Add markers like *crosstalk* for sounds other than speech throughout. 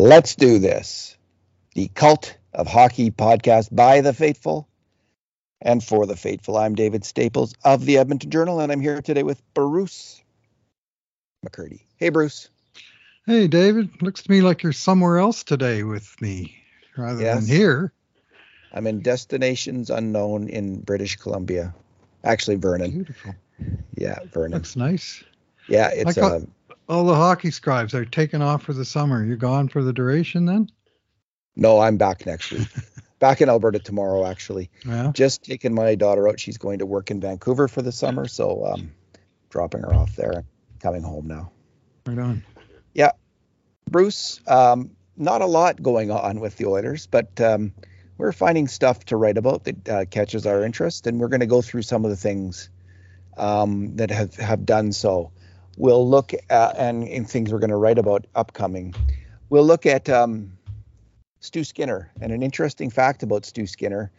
Let's do this. The Cult of Hockey podcast by the faithful and for the faithful. I'm David Staples of the Edmonton Journal, and I'm here today with Bruce McCurdy. Hey, Bruce. Hey, David. Looks to me like you're somewhere else today with me rather yes. than here. I'm in destinations unknown in British Columbia. Actually, Vernon. Beautiful. Yeah, Vernon. Looks nice. Yeah, it's uh, all the hockey scribes are taking off for the summer. You're gone for the duration then? No, I'm back next week. *laughs* back in Alberta tomorrow, actually. Yeah. Just taking my daughter out. She's going to work in Vancouver for the summer, so um, dropping her off there, coming home now. Right on. Yeah, Bruce. Um, not a lot going on with the Oilers, but um, we're finding stuff to write about that uh, catches our interest, and we're going to go through some of the things um, that have have done so we'll look at and, things we're going to write about upcoming. We'll look at um, Stu Skinner and an interesting fact about Stu Skinner,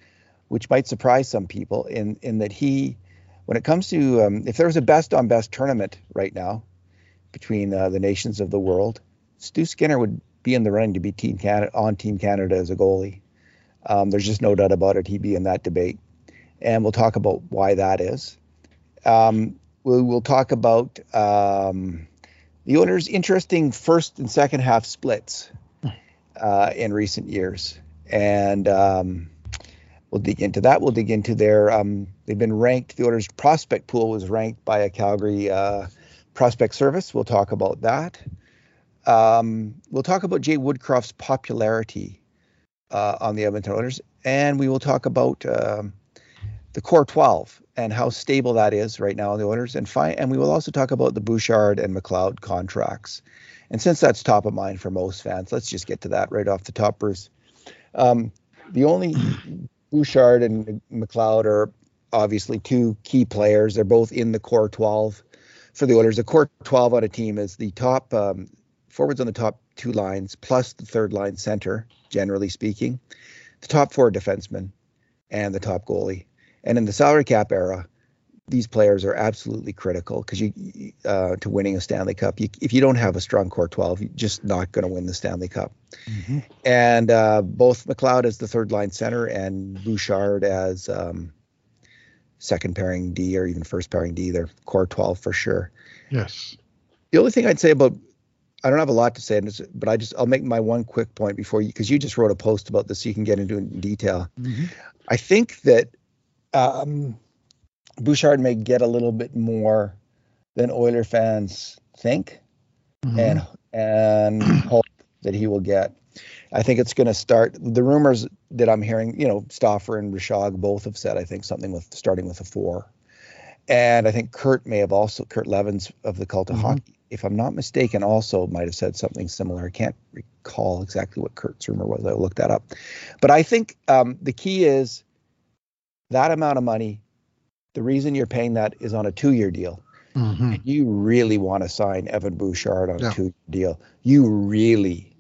which might surprise some people, in in that he, when it comes to um, if there was a best on best tournament right now between uh, the nations of the world, Stu Skinner would be in the running to be Team Canada on Team Canada as a goalie. Um, there's just no doubt about it. He'd be in that debate, and we'll talk about why that is. Um, we will talk about um, the Oilers' interesting first and second half splits uh, in recent years, and um, we'll dig into that. We'll dig into their um, they've been ranked. The Oilers' prospect pool was ranked by a Calgary uh, prospect service. We'll talk about that. Um, we'll talk about Jay Woodcroft's popularity uh, on the Edmonton Oilers, and we will talk about um, the core 12 and how stable that is right now in the Oilers. And fi- and we will also talk about the Bouchard and McLeod contracts. And since that's top of mind for most fans, let's just get to that right off the top, Bruce. Um, the only Bouchard and McLeod are obviously two key players. They're both in the core 12 for the Oilers. The core 12 on a team is the top um, forwards on the top two lines plus the third line center, generally speaking, the top four defensemen, and the top goalie. And in the salary cap era, these players are absolutely critical because you uh, to winning a Stanley Cup. You, if you don't have a strong core 12, you're just not going to win the Stanley Cup. Mm-hmm. And uh, both McLeod as the third line center and Bouchard as um, second pairing D or even first pairing D, they're core 12 for sure. Yes. The only thing I'd say about I don't have a lot to say, but I just I'll make my one quick point before you because you just wrote a post about this, so you can get into it in detail. Mm-hmm. I think that um, Bouchard may get a little bit more than Oiler fans think mm-hmm. and and *clears throat* hope that he will get. I think it's going to start. The rumors that I'm hearing, you know, Stauffer and Rishaug both have said, I think something with starting with a four, and I think Kurt may have also Kurt Leavins of the Cult of mm-hmm. Hockey, if I'm not mistaken, also might have said something similar. I can't recall exactly what Kurt's rumor was. I looked that up, but I think um, the key is that amount of money, the reason you're paying that is on a two year deal. Mm-hmm. You really want to sign Evan Bouchard on yeah. a two year deal. You really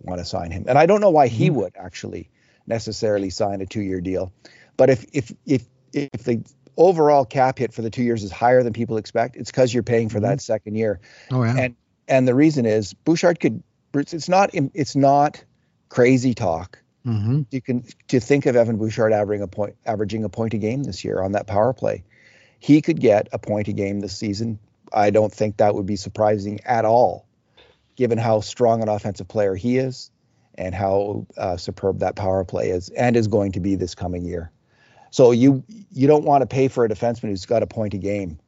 want to sign him. And I don't know why he mm-hmm. would actually necessarily sign a two year deal. But if if if if the overall cap hit for the two years is higher than people expect, it's because you're paying for mm-hmm. that second year. Oh yeah. And and the reason is Bouchard could. It's not. It's not crazy talk Mm-hmm. You can to think of Evan Bouchard averaging a point, averaging a point a game this year on that power play. He could get a point a game this season. I don't think that would be surprising at all, given how strong an offensive player he is and how uh, superb that power play is and is going to be this coming year. So you you don't want to pay for a defenseman who's got a point a game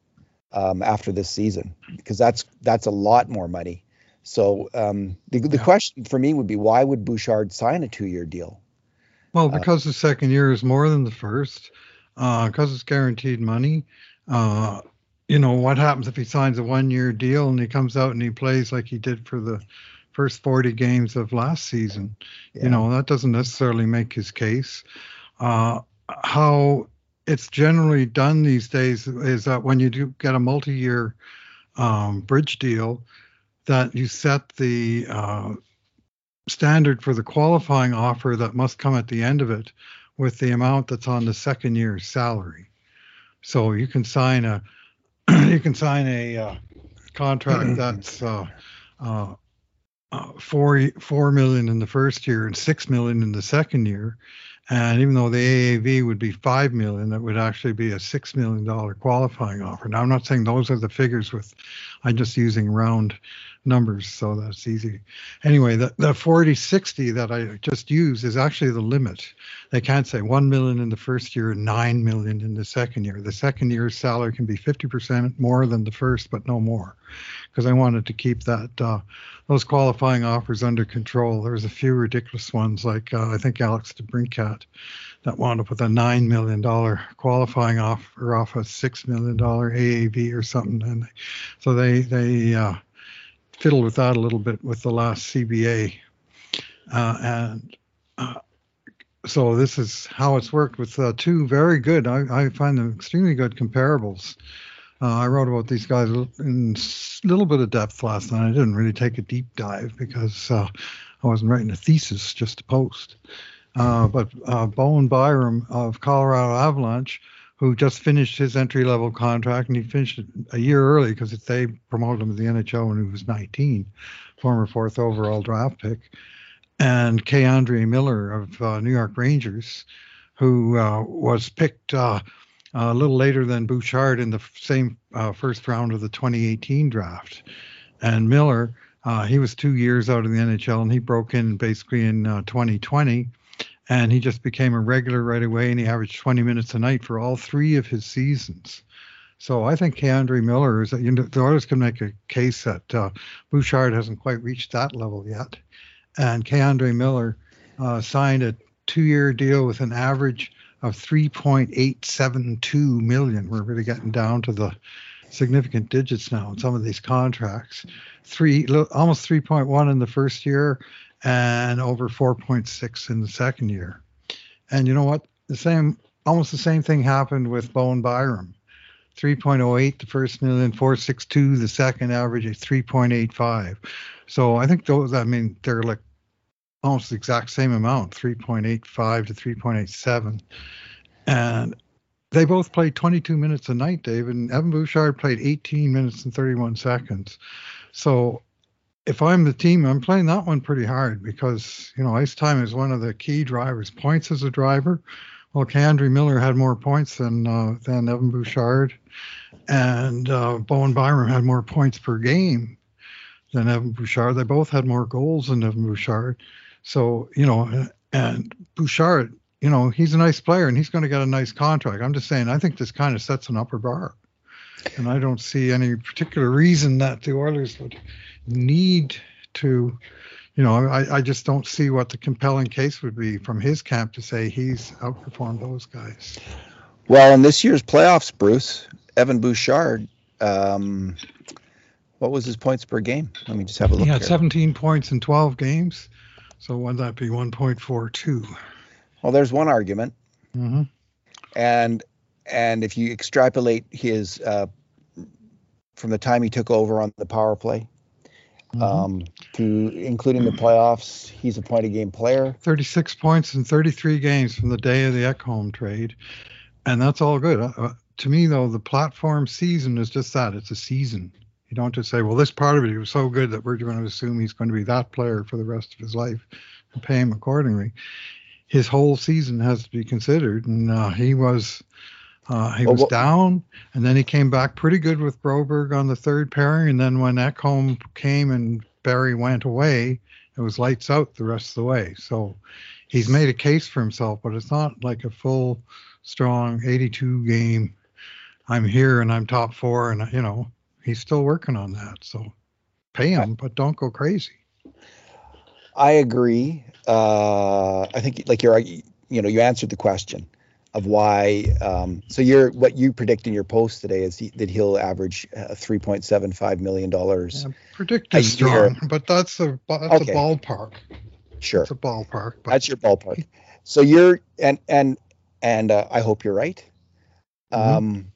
um, after this season because that's that's a lot more money so um, the, the yeah. question for me would be why would Bouchard sign a two year deal? Well, uh, because uh, the second year is more than the first, because uh, it's guaranteed money. Uh, you know, what happens if he signs a one year deal and he comes out and he plays like he did for the first 40 games of last season? Yeah. You know, that doesn't necessarily make his case. Uh, how it's generally done these days is that when you do get a multi year um, bridge deal, that you set the uh, standard for the qualifying offer that must come at the end of it with the amount that's on the second year's salary. So you can sign a *clears throat* you can sign a uh, contract *clears throat* that's uh, uh, uh, four four million in the first year and six million in the second year. And even though the AAV would be five million, that would actually be a six million dollar qualifying offer. Now I'm not saying those are the figures with I'm just using round numbers, so that's easy. Anyway, the, the 4060 that I just used is actually the limit. They can't say 1 million in the first year and 9 million in the second year. The second year's salary can be 50% more than the first, but no more. Because I wanted to keep that uh, those qualifying offers under control. There's a few ridiculous ones, like uh, I think Alex DeBrincat that wound up with a nine million dollar qualifying offer off a six million dollar AAV or something, and so they they uh, fiddled with that a little bit with the last CBA, uh, and uh, so this is how it's worked with uh, two very good. I, I, find them extremely good comparables. Uh, I wrote about these guys in a little bit of depth last night. I didn't really take a deep dive because uh, I wasn't writing a thesis, just a post. Uh, but Bowen Byram of Colorado Avalanche who just finished his entry level contract and he finished it a year early because they promoted him to the NHL when he was 19, former fourth overall draft pick. And K'Andre Miller of uh, New York Rangers, who uh, was picked uh, a little later than Bouchard in the same uh, first round of the 2018 draft. And Miller, uh, he was two years out of the NHL and he broke in basically in 2020 uh, and he just became a regular right away and he averaged 20 minutes a night for all three of his seasons. So i think K'Andre Miller is you know the others can make a case that uh, Bouchard hasn't quite reached that level yet. And K'Andre Miller uh, signed a two-year deal with an average of 3.872 million. We're really getting down to the significant digits now in some of these contracts. Three almost 3.1 in the first year and over 4.6 in the second year. And you know what? The same, almost the same thing happened with Bowen Byram. 3.08 the first million, 462 the second, average is 3.85. So I think those, I mean, they're like almost the exact same amount, 3.85 to 3.87. And they both played 22 minutes a night, Dave, and Evan Bouchard played 18 minutes and 31 seconds. So if I'm the team, I'm playing that one pretty hard because you know ice time is one of the key drivers. Points as a driver. Well, K'Andre Miller had more points than uh, than Evan Bouchard, and uh, Bowen Byram had more points per game than Evan Bouchard. They both had more goals than Evan Bouchard. So you know, and Bouchard, you know, he's a nice player and he's going to get a nice contract. I'm just saying, I think this kind of sets an upper bar, and I don't see any particular reason that the Oilers would need to you know, I, I just don't see what the compelling case would be from his camp to say he's outperformed those guys. Well, in this year's playoffs, Bruce, Evan Bouchard, um, what was his points per game? Let me just have a look. He had here. 17 points in 12 games. So would that be 1.42? Well, there's one argument. Mm-hmm. And and if you extrapolate his uh, from the time he took over on the power play mm-hmm. um, to including the playoffs. He's a point a game player. 36 points in 33 games from the day of the Ekholm trade. And that's all good. Uh, uh, to me, though, the platform season is just that it's a season. You don't just say, well, this part of it was so good that we're going to assume he's going to be that player for the rest of his life and pay him accordingly. His whole season has to be considered. And uh, he was uh, he well, was down, and then he came back pretty good with Broberg on the third pairing. And then when Ekholm came and Barrie went away, it was lights out the rest of the way. So he's made a case for himself, but it's not like a full, strong 82 game. I'm here and I'm top four, and you know he's still working on that. So pay him, but don't go crazy. I agree. Uh, I think like you're, you know, you answered the question of why. Um, so you're what you predict in your post today is he, that he'll average uh, 3.75 million dollars. Yeah, predict is strong, but that's a that's okay. a ballpark. Sure, it's a ballpark. But... That's your ballpark. So you're and and and uh, I hope you're right. Mm-hmm. Um,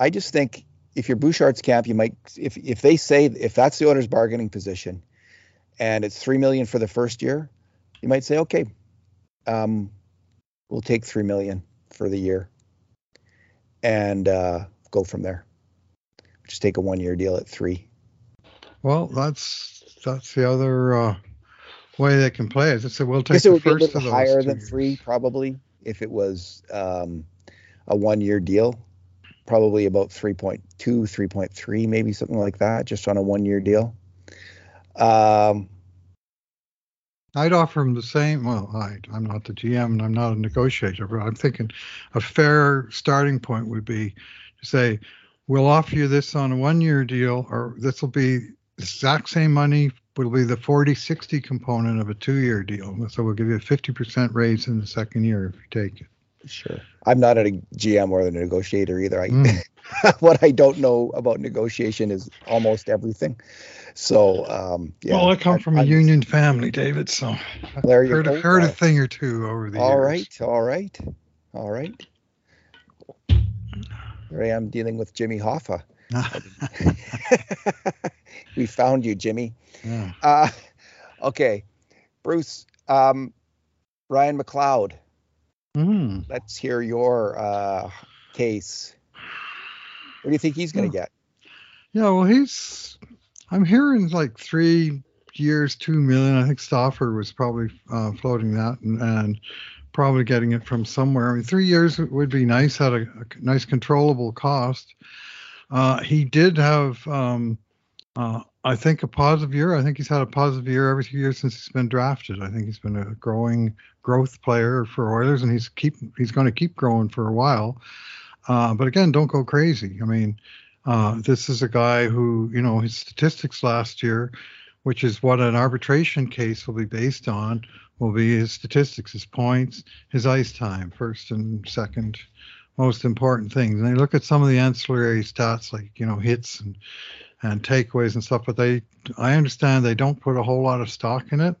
I just think if you're Bouchard's camp, you might if if they say if that's the owner's bargaining position, and it's three million for the first year, you might say okay, um, we'll take three million for the year and uh, go from there. Just take a one year deal at three. Well, that's that's the other uh, way they can play it. So we'll take Guess it the would be a first little higher than years. three, probably, if it was um, a one-year deal. Probably about 3.2, 3.3, maybe something like that, just on a one-year deal. Um, I'd offer him the same. Well, I, I'm not the GM and I'm not a negotiator, but I'm thinking a fair starting point would be to say, we'll offer you this on a one year deal, or this will be the exact same money, It'll be the 40 60 component of a two year deal. So we'll give you a 50% raise in the second year if you take it. Sure. I'm not a GM or a negotiator either. I, Mm. *laughs* what I don't know about negotiation is almost everything. So, um, yeah. well, I come from a I'm- union family, David, so There I've you heard, go. heard a thing or two over the All years. right, all right, all right. Here I am dealing with Jimmy Hoffa. *laughs* we found you, Jimmy. yeah. Uh, okay, Bruce. Um, Ryan McLeod. Mm. Let's hear your uh, case. What do you think he's going to get? Yeah, well, he's. I'm hearing like three years, two million. I think Stauffer was probably uh, floating that and, and probably getting it from somewhere. I mean, three years would be nice at a, a nice controllable cost. Uh, he did have, um, uh, I think, a positive year. I think he's had a positive year every year since he's been drafted. I think he's been a growing growth player for Oilers, and he's keep he's going to keep growing for a while. Uh, but again, don't go crazy. I mean, uh, this is a guy who, you know, his statistics last year, which is what an arbitration case will be based on, will be his statistics, his points, his ice time, first and second most important things. And they look at some of the ancillary stats like, you know, hits and and takeaways and stuff, but they, I understand they don't put a whole lot of stock in it.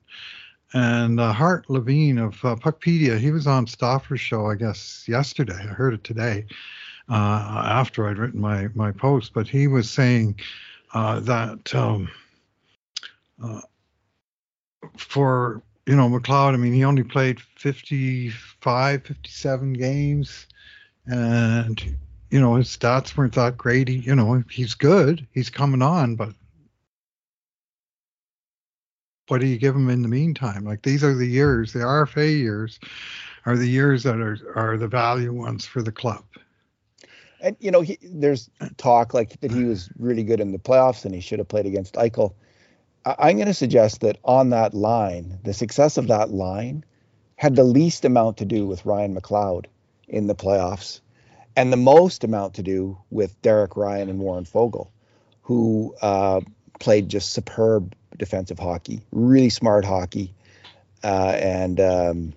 And uh, Hart Levine of uh, Puckpedia, he was on Stauffer's show, I guess, yesterday. I heard it today uh, after I'd written my my post, but he was saying uh, that um, uh, for you know McLeod, I mean, he only played 55, 57 games, and you know his stats weren't that great. He, you know, he's good. He's coming on, but what do you give him in the meantime? Like these are the years, the RFA years, are the years that are are the value ones for the club. And you know, he, there's talk like that he was really good in the playoffs and he should have played against Eichel. I, I'm going to suggest that on that line, the success of that line had the least amount to do with Ryan McLeod in the playoffs, and the most amount to do with Derek Ryan and Warren Foegele, who uh, played just superb defensive hockey, really smart hockey, uh, and um,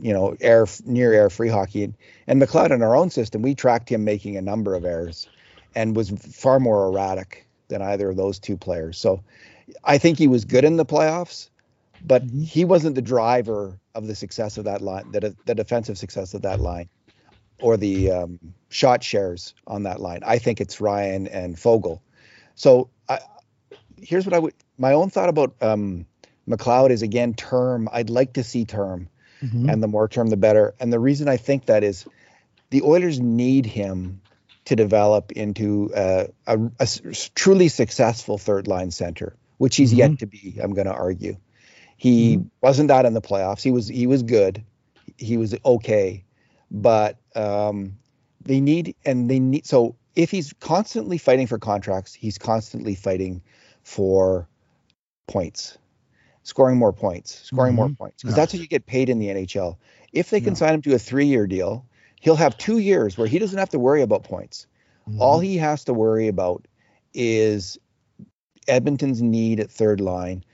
you know, air near air free hockey. And, and McLeod in our own system, we tracked him making a number of errors and was far more erratic than either of those two players. So I think he was good in the playoffs, but Mhm. he wasn't the driver of the success of that line, the, the defensive success of that line or the um, shot shares on that line. I think it's Ryan and Foegele. So I, here's what I would, my own thought about um, McLeod is again term. I'd like to see term Mhm. and the more term the better. And the reason I think that is the Oilers need him to develop into a truly successful third line center, which he's yet to be. I'm going to argue. He wasn't that in the playoffs. He was he was good. He was okay, but um, they need and they need so if he's constantly fighting for contracts, he's constantly fighting for points, scoring more points, scoring more Mhm. points, because that's what you get paid in the NHL. If they can sign him to a three-year deal, he'll have two years where he doesn't have to worry about points. All Mhm. he has to worry about is Edmonton's need at third line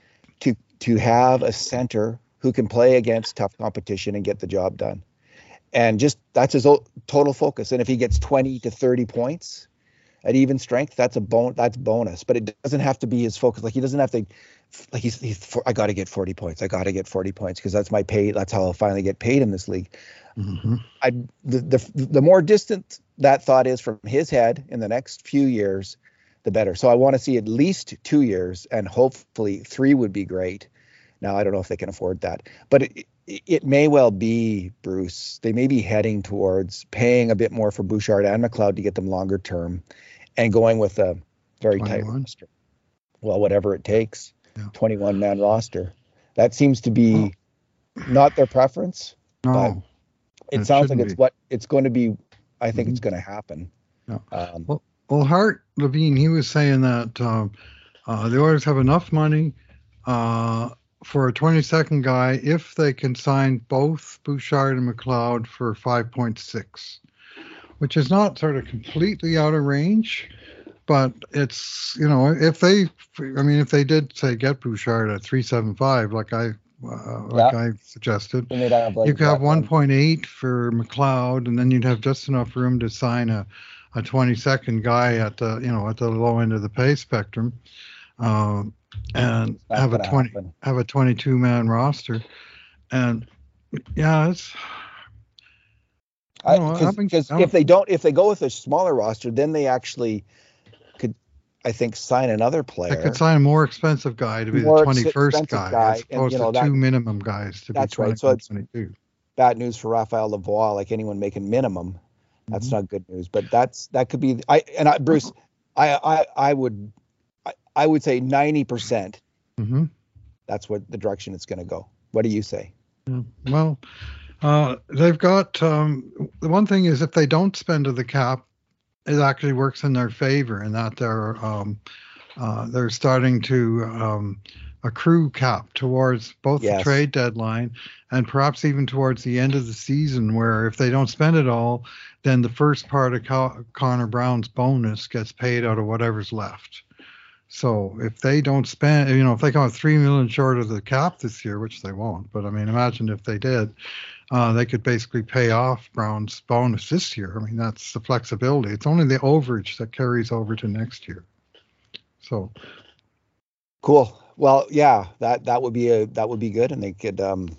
to to have a center who can play against tough competition and get the job done. And just that's his total focus. And if he gets 20 to 30 points at even strength, that's a bon- that's bonus. But it doesn't have to be his focus. Like he doesn't have to like he's, he's I got to get 40 points. I got to get 40 points because that's my pay. That's how I'll finally get paid in this league. Mhm. I the, the the more distant that thought is from his head in the next few years, the better. So I want to see at least two years, and hopefully three would be great. Now I don't know if they can afford that, but it, it, may well be Bruce. They may be heading towards paying a bit more for Bouchard and McLeod to get them longer term, and going with a very tight 21. roster. Well, whatever it takes. Yeah. 21 man roster. That seems to be not their preference. No, It, It sounds like it's be. what it's going to be. I think it's Mhm. going to happen. Yeah. Um, Well, well, Hart Levine, he was saying that um, uh, the Oilers have enough money uh, for a 22nd guy if they can sign both Bouchard and McLeod for 5.6, which is not sort of completely out of range, but it's you know if they, I mean, if they did say get Bouchard at 3.75, like I uh, like I suggested, then they'd have like you could have what, 1.8 for McLeod, and then you'd have just enough room to sign a, a 22nd guy at the you know at the low end of the pay spectrum, um, and have a 20 happen. have a 22 man roster, and yeah, it's I- No, I 'cause- think- 'cause I if they don't, if they go with a smaller roster, then they actually could, I think, sign another they player. could sign a more expensive guy to be the More ex- 21st guy, guy, as and, you know, to that- two minimum guys to That's be right, so it's- 22. Bad news for Raphael Lavoie, like anyone making minimum. That's Mhm. not good news, but that's that could be. I and I, Bruce, I I I would, I, would say ninety percent. Mhm. That's what the direction it's going to go. What do you say? Yeah, Well, uh, they've got um, the one thing is if they don't spend to the cap, it actually works in their favor in that they're um, uh, they're starting to um, accrue cap towards both Yes. the trade deadline and perhaps even towards the end of the season, where if they don't spend it all, then the first part of Co- Connor Brown's bonus gets paid out of whatever's left. So if they don't spend, you know, if they come out three million short of the cap this year, which they won't, but I mean, imagine if they did, uh, they could basically pay off Brown's bonus this year. I mean, that's the flexibility. It's only the overage that carries over to next year. So Cool. Well, yeah, that that would be a that would be good, and they could, um,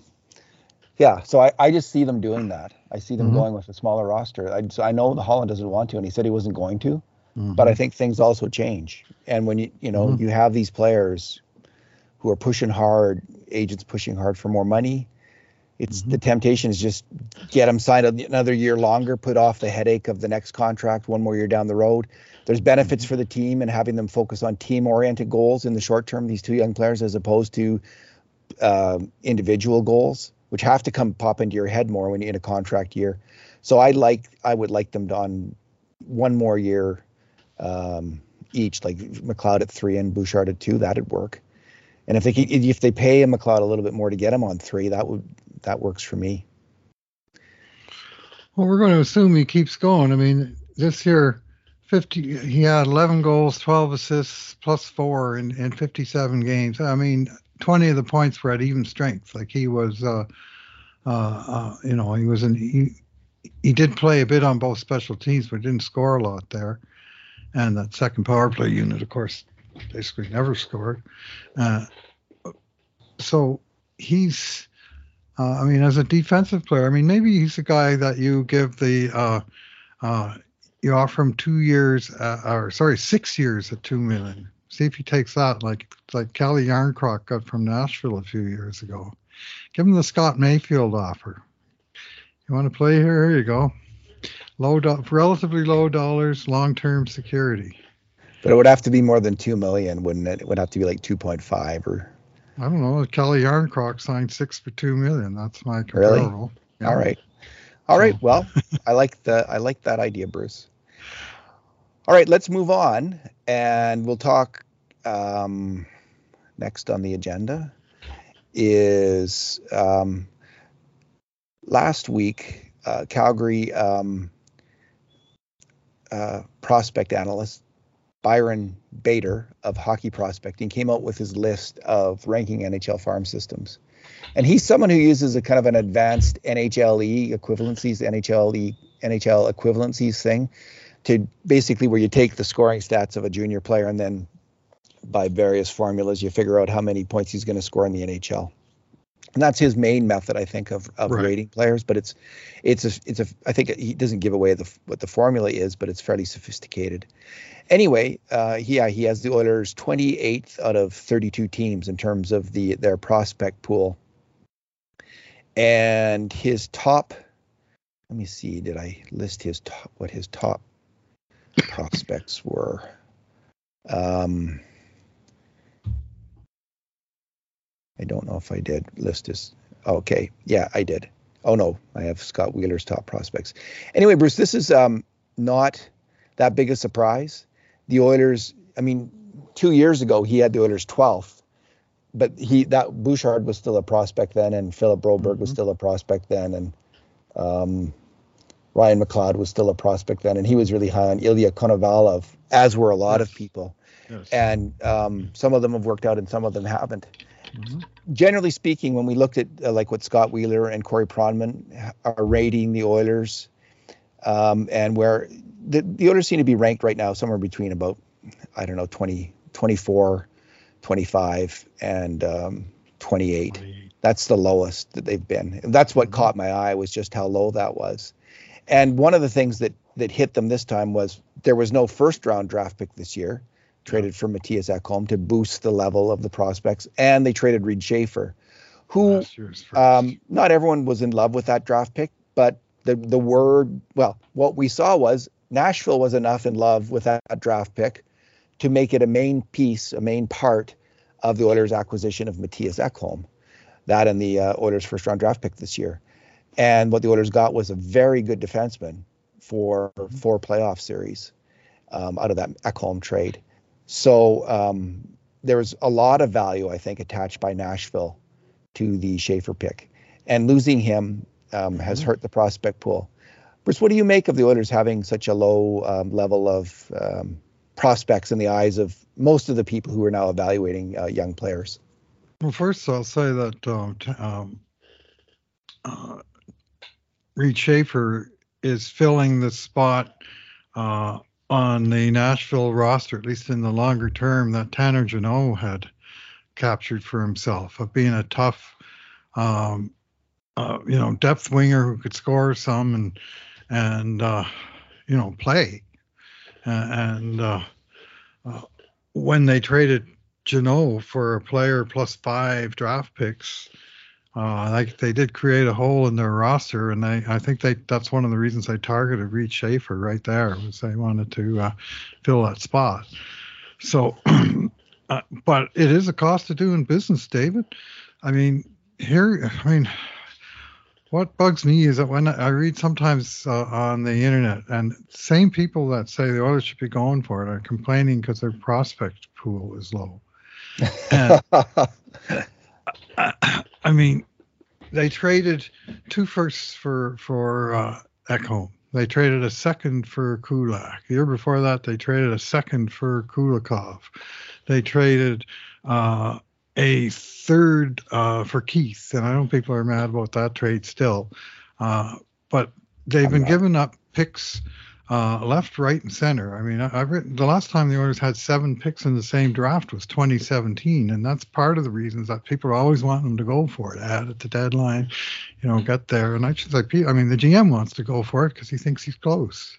yeah. So I, I just see them doing that. I see them Mhm. going with a smaller roster. I so I know the Holland doesn't want to, and he said he wasn't going to, but I think things also change. And when you you know Mhm. you have these players who are pushing hard, agents pushing hard for more money, it's the temptation is just get them signed another year longer, put off the headache of the next contract one more year down the road. There's benefits for the team and having them focus on team-oriented goals in the short term. These two young players, as opposed to um, individual goals, which have to come pop into your head more when you're in a contract year. So I like, I would like them to on one more year um, each, like McLeod at three and Bouchard at two. That'd work. And if they could, if they pay McLeod a little bit more to get him on three, that would that works for me. Well, we're going to assume he keeps going. I mean, this year, 50, he had 11 goals, 12 assists, plus four in, in 57 games. I mean, 20 of the points were at even strength. Like he was, uh, uh, uh, you know, he was in, he, he did play a bit on both special teams, but didn't score a lot there. And that second power play unit, of course, basically never scored. Uh, so he's, uh, I mean, as a defensive player, I mean, maybe he's a guy that you give the, uh, uh, you offer him two years, uh, or sorry, six years at two million. See if he takes that, like like Calle Jarnkrok got from Nashville a few years ago. Give him the Scott Mayfield offer. You want to play here? Here you go. Low, do- relatively low dollars, long-term security. But it would have to be more than two million, wouldn't it? It would have to be like two point five or. I don't know. Calle Jarnkrok signed six for two million. That's my Really? Yeah. All right. All right. Well, *laughs* I like the I like that idea, Bruce. All right, let's move on, and we'll talk. Um, next on the agenda is um, last week uh, Calgary um, uh, prospect analyst Byron Bader of Hockey Prospecting came out with his list of ranking NHL farm systems. And he's someone who uses a kind of an advanced NHLE equivalencies, NHLE, NHL equivalencies thing to basically where you take the scoring stats of a junior player and then by various formulas you figure out how many points he's going to score in the NHL. And that's his main method, I think, of, of Right. rating players. But it's it's a it's a I think he doesn't give away the what the formula is, but it's fairly sophisticated. Anyway, uh, yeah, he has the Oilers 28th out of 32 teams in terms of the their prospect pool. And his top, let me see, did I list his top, what his top prospects were? Um, I don't know if I did list his. Okay, yeah, I did. Oh no, I have Scott Wheeler's top prospects. Anyway, Bruce, this is um, not that big a surprise. The Oilers, I mean, two years ago he had the Oilers 12th, but he that Bouchard was still a prospect then, and Philip Broberg mm-hmm. was still a prospect then, and um, Ryan McLeod was still a prospect then, and he was really high on Ilya Konovalov, as were a lot yes. of people. Yes. And um, some of them have worked out, and some of them haven't. Mm-hmm. Generally speaking, when we looked at uh, like what Scott Wheeler and Corey Pronman are rating the Oilers, um, and where the, the Oilers seem to be ranked right now somewhere between about, I don't know, 20, 24, 25, and um, 28. 28. That's the lowest that they've been. And that's what mm-hmm. caught my eye was just how low that was. And one of the things that that hit them this time was there was no first round draft pick this year, traded for Matthias Ekholm to boost the level of the prospects, and they traded Reid Schaefer, who um, not everyone was in love with that draft pick, but the the word well, what we saw was Nashville was enough in love with that draft pick to make it a main piece, a main part of the Oilers' acquisition of Matthias Ekholm, that and the uh, Oilers' first round draft pick this year. And what the Oilers got was a very good defenseman for four playoff series um, out of that Ekholm trade. So um, there was a lot of value, I think, attached by Nashville to the Schaefer pick. And losing him um, has mm-hmm. hurt the prospect pool. Bruce, what do you make of the Oilers having such a low um, level of um, prospects in the eyes of most of the people who are now evaluating uh, young players? Well, first I'll say that uh, um, uh, Reid Schaefer is filling the spot uh, on the Nashville roster, at least in the longer term, that Tanner Jeannot had captured for himself of being a tough, um, uh, you know, depth winger who could score some and and uh, you know play. And uh, uh, when they traded Jeannot for a player plus five draft picks, uh, like they did create a hole in their roster, and they I think they that's one of the reasons they targeted Reid Schaefer right there was they wanted to uh, fill that spot. So, *clears throat* uh, but it is a cost of doing business, David. I mean, here, I mean, what bugs me is that when I read sometimes uh, on the internet, and same people that say the Oilers should be going for it are complaining because their prospect pool is low. *laughs* And, I, I mean, they traded two firsts for for uh, Ekholm. They traded a second for Kulak. The year before that, they traded a second for Kulikov. They traded uh, a third uh, for Keith, and I know people are mad about that trade still. Uh, but they've been giving up picks uh, left, right, and center. I mean, I, have written the last time the Oilers had seven picks in the same draft was 2017, and that's part of the reasons that people always want them to go for it, it to deadline, you know, get there. And I should say, I mean, the GM wants to go for it because he thinks he's close.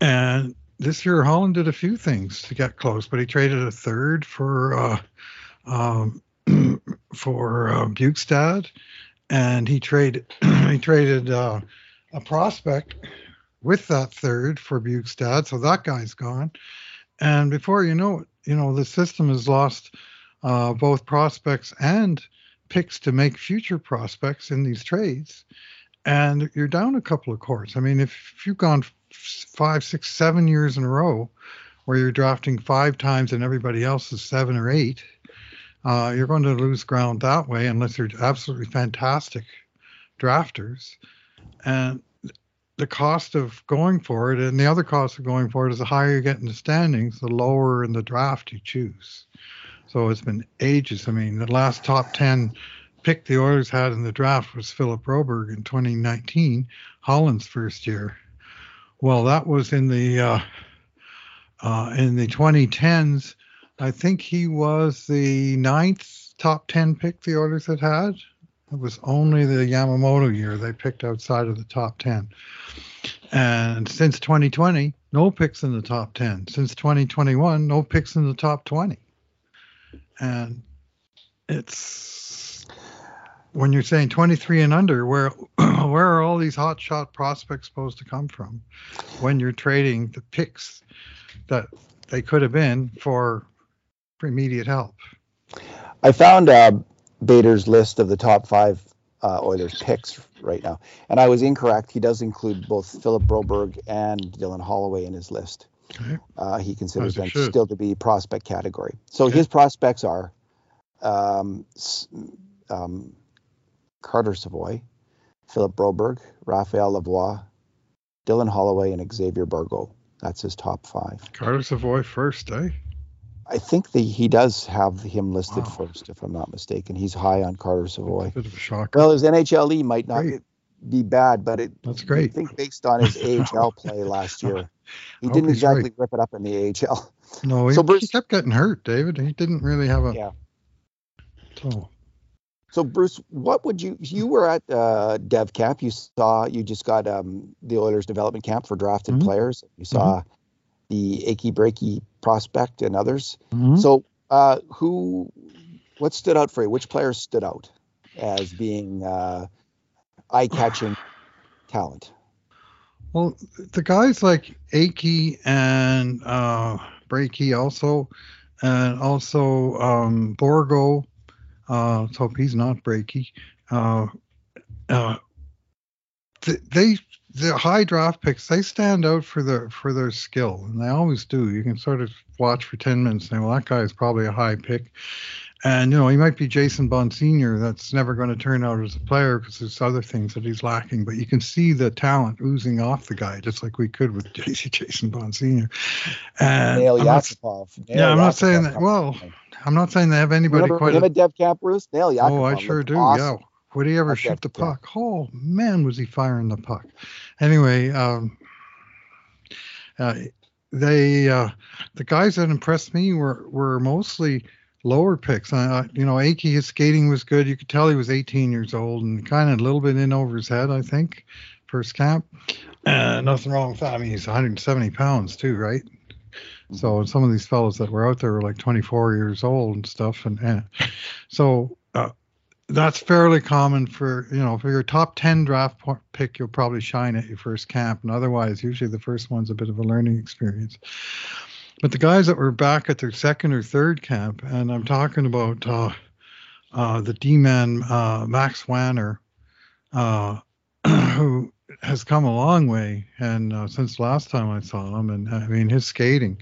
And this year, Holland did a few things to get close, but he traded a third for uh, um, *clears throat* for uh, Bjugstad, and he traded *clears throat* he traded uh, a prospect with that third for Bjugstad, so that guy's gone. And before you know it, you know the system has lost uh, both prospects and picks to make future prospects in these trades, and you're down a couple of courts. I mean, if, if you've gone five, six, seven years in a row where you're drafting five times and everybody else is seven or eight, uh, you're going to lose ground that way unless you're absolutely fantastic drafters. And the cost of going for it and the other cost of going for it is the higher you get in the standings, the lower in the draft you choose. So it's been ages. I mean, the last top 10 pick the Oilers had in the draft was Philip Broberg in 2019, Holland's first year. Well, that was in the uh, uh, in the 2010s. I think he was the ninth top 10 pick the Oilers had had. It was only the Yamamoto year they picked outside of the top 10. And since 2020, no picks in the top 10. Since 2021, no picks in the top 20. And it's when you're saying 23 and under, where *clears throat* where are all these hot shot prospects supposed to come from when you're trading the picks that they could have been for immediate help? I found uh, Bader's list of the top five uh, Oilers picks right now. And I was incorrect. He does include both Philip Broberg and Dylan Holloway in his list. Okay. Uh, he considers them should. still to be prospect category. So Okay. his prospects are um, um, Carter Savoie, Philip Broberg, Raphael Lavoie, Dylan Holloway, and Xavier Bourgault. That's his top five. Carter Savoie first, eh? I think that he does have him listed Wow. first, if I'm not mistaken. He's high on Carter Savoie. Bit of a shocker. Well, his NHLE might not Great. be bad, but it, That's great. I think based on his *laughs* AHL play last year, he didn't right. exactly rip it up in the AHL. No, he, So he Bruce- kept getting hurt, David. He didn't really have a. Yeah. So, So Bruce, what would you? You were at uh, Dev Camp. You saw. You just got um, the Oilers development camp for drafted Mhm. players. You saw the Achy Breaky prospect and others. mhm. So uh, who? What stood out for you? Which players stood out as being uh, eye-catching *sighs* talent? Well, the guys like Akey and uh, Breaky also, and also um, Bourgault. Uh, let's hope he's not Breaky. Uh, uh, th- they the high draft picks they stand out for their for their skill, and they always do. You can sort of watch for ten minutes and say, well, that guy is probably a high pick. And you know he might be Jason Bonsignore. That's never going to turn out as a player because there's other things that he's lacking. But you can see the talent oozing off the guy, just like we could with *laughs* Jason Bonsignore. And Nail I'm not, yeah, I'm not saying that. Well. I'm not saying they have anybody Remember quite. him a- Dev Camp, Bruce? Nail Yakupov. Oh, I sure do. awesome. Yeah. Would he ever shoot the yeah. puck? Oh man, was he firing the puck? Anyway, um, uh, they uh, the guys that impressed me were were mostly lower picks. I, I, you know, Akey, his skating was good. You could tell he was 18 years old and kind of a little bit in over his head, I think, first camp. And nothing wrong with that. I mean, he's 170 pounds too, right? So some of these fellows that were out there were like 24 years old and stuff, and, and so uh, that's fairly common for you know for your top 10 draft pick, you'll probably shine at your first camp, and otherwise, usually the first one's a bit of a learning experience. But the guys that were back at their second or third camp, and I'm talking about uh, uh, the D-man uh, Max Wanner, uh, *clears throat* who has come a long way, and uh, since last time I saw him, and I mean his skating,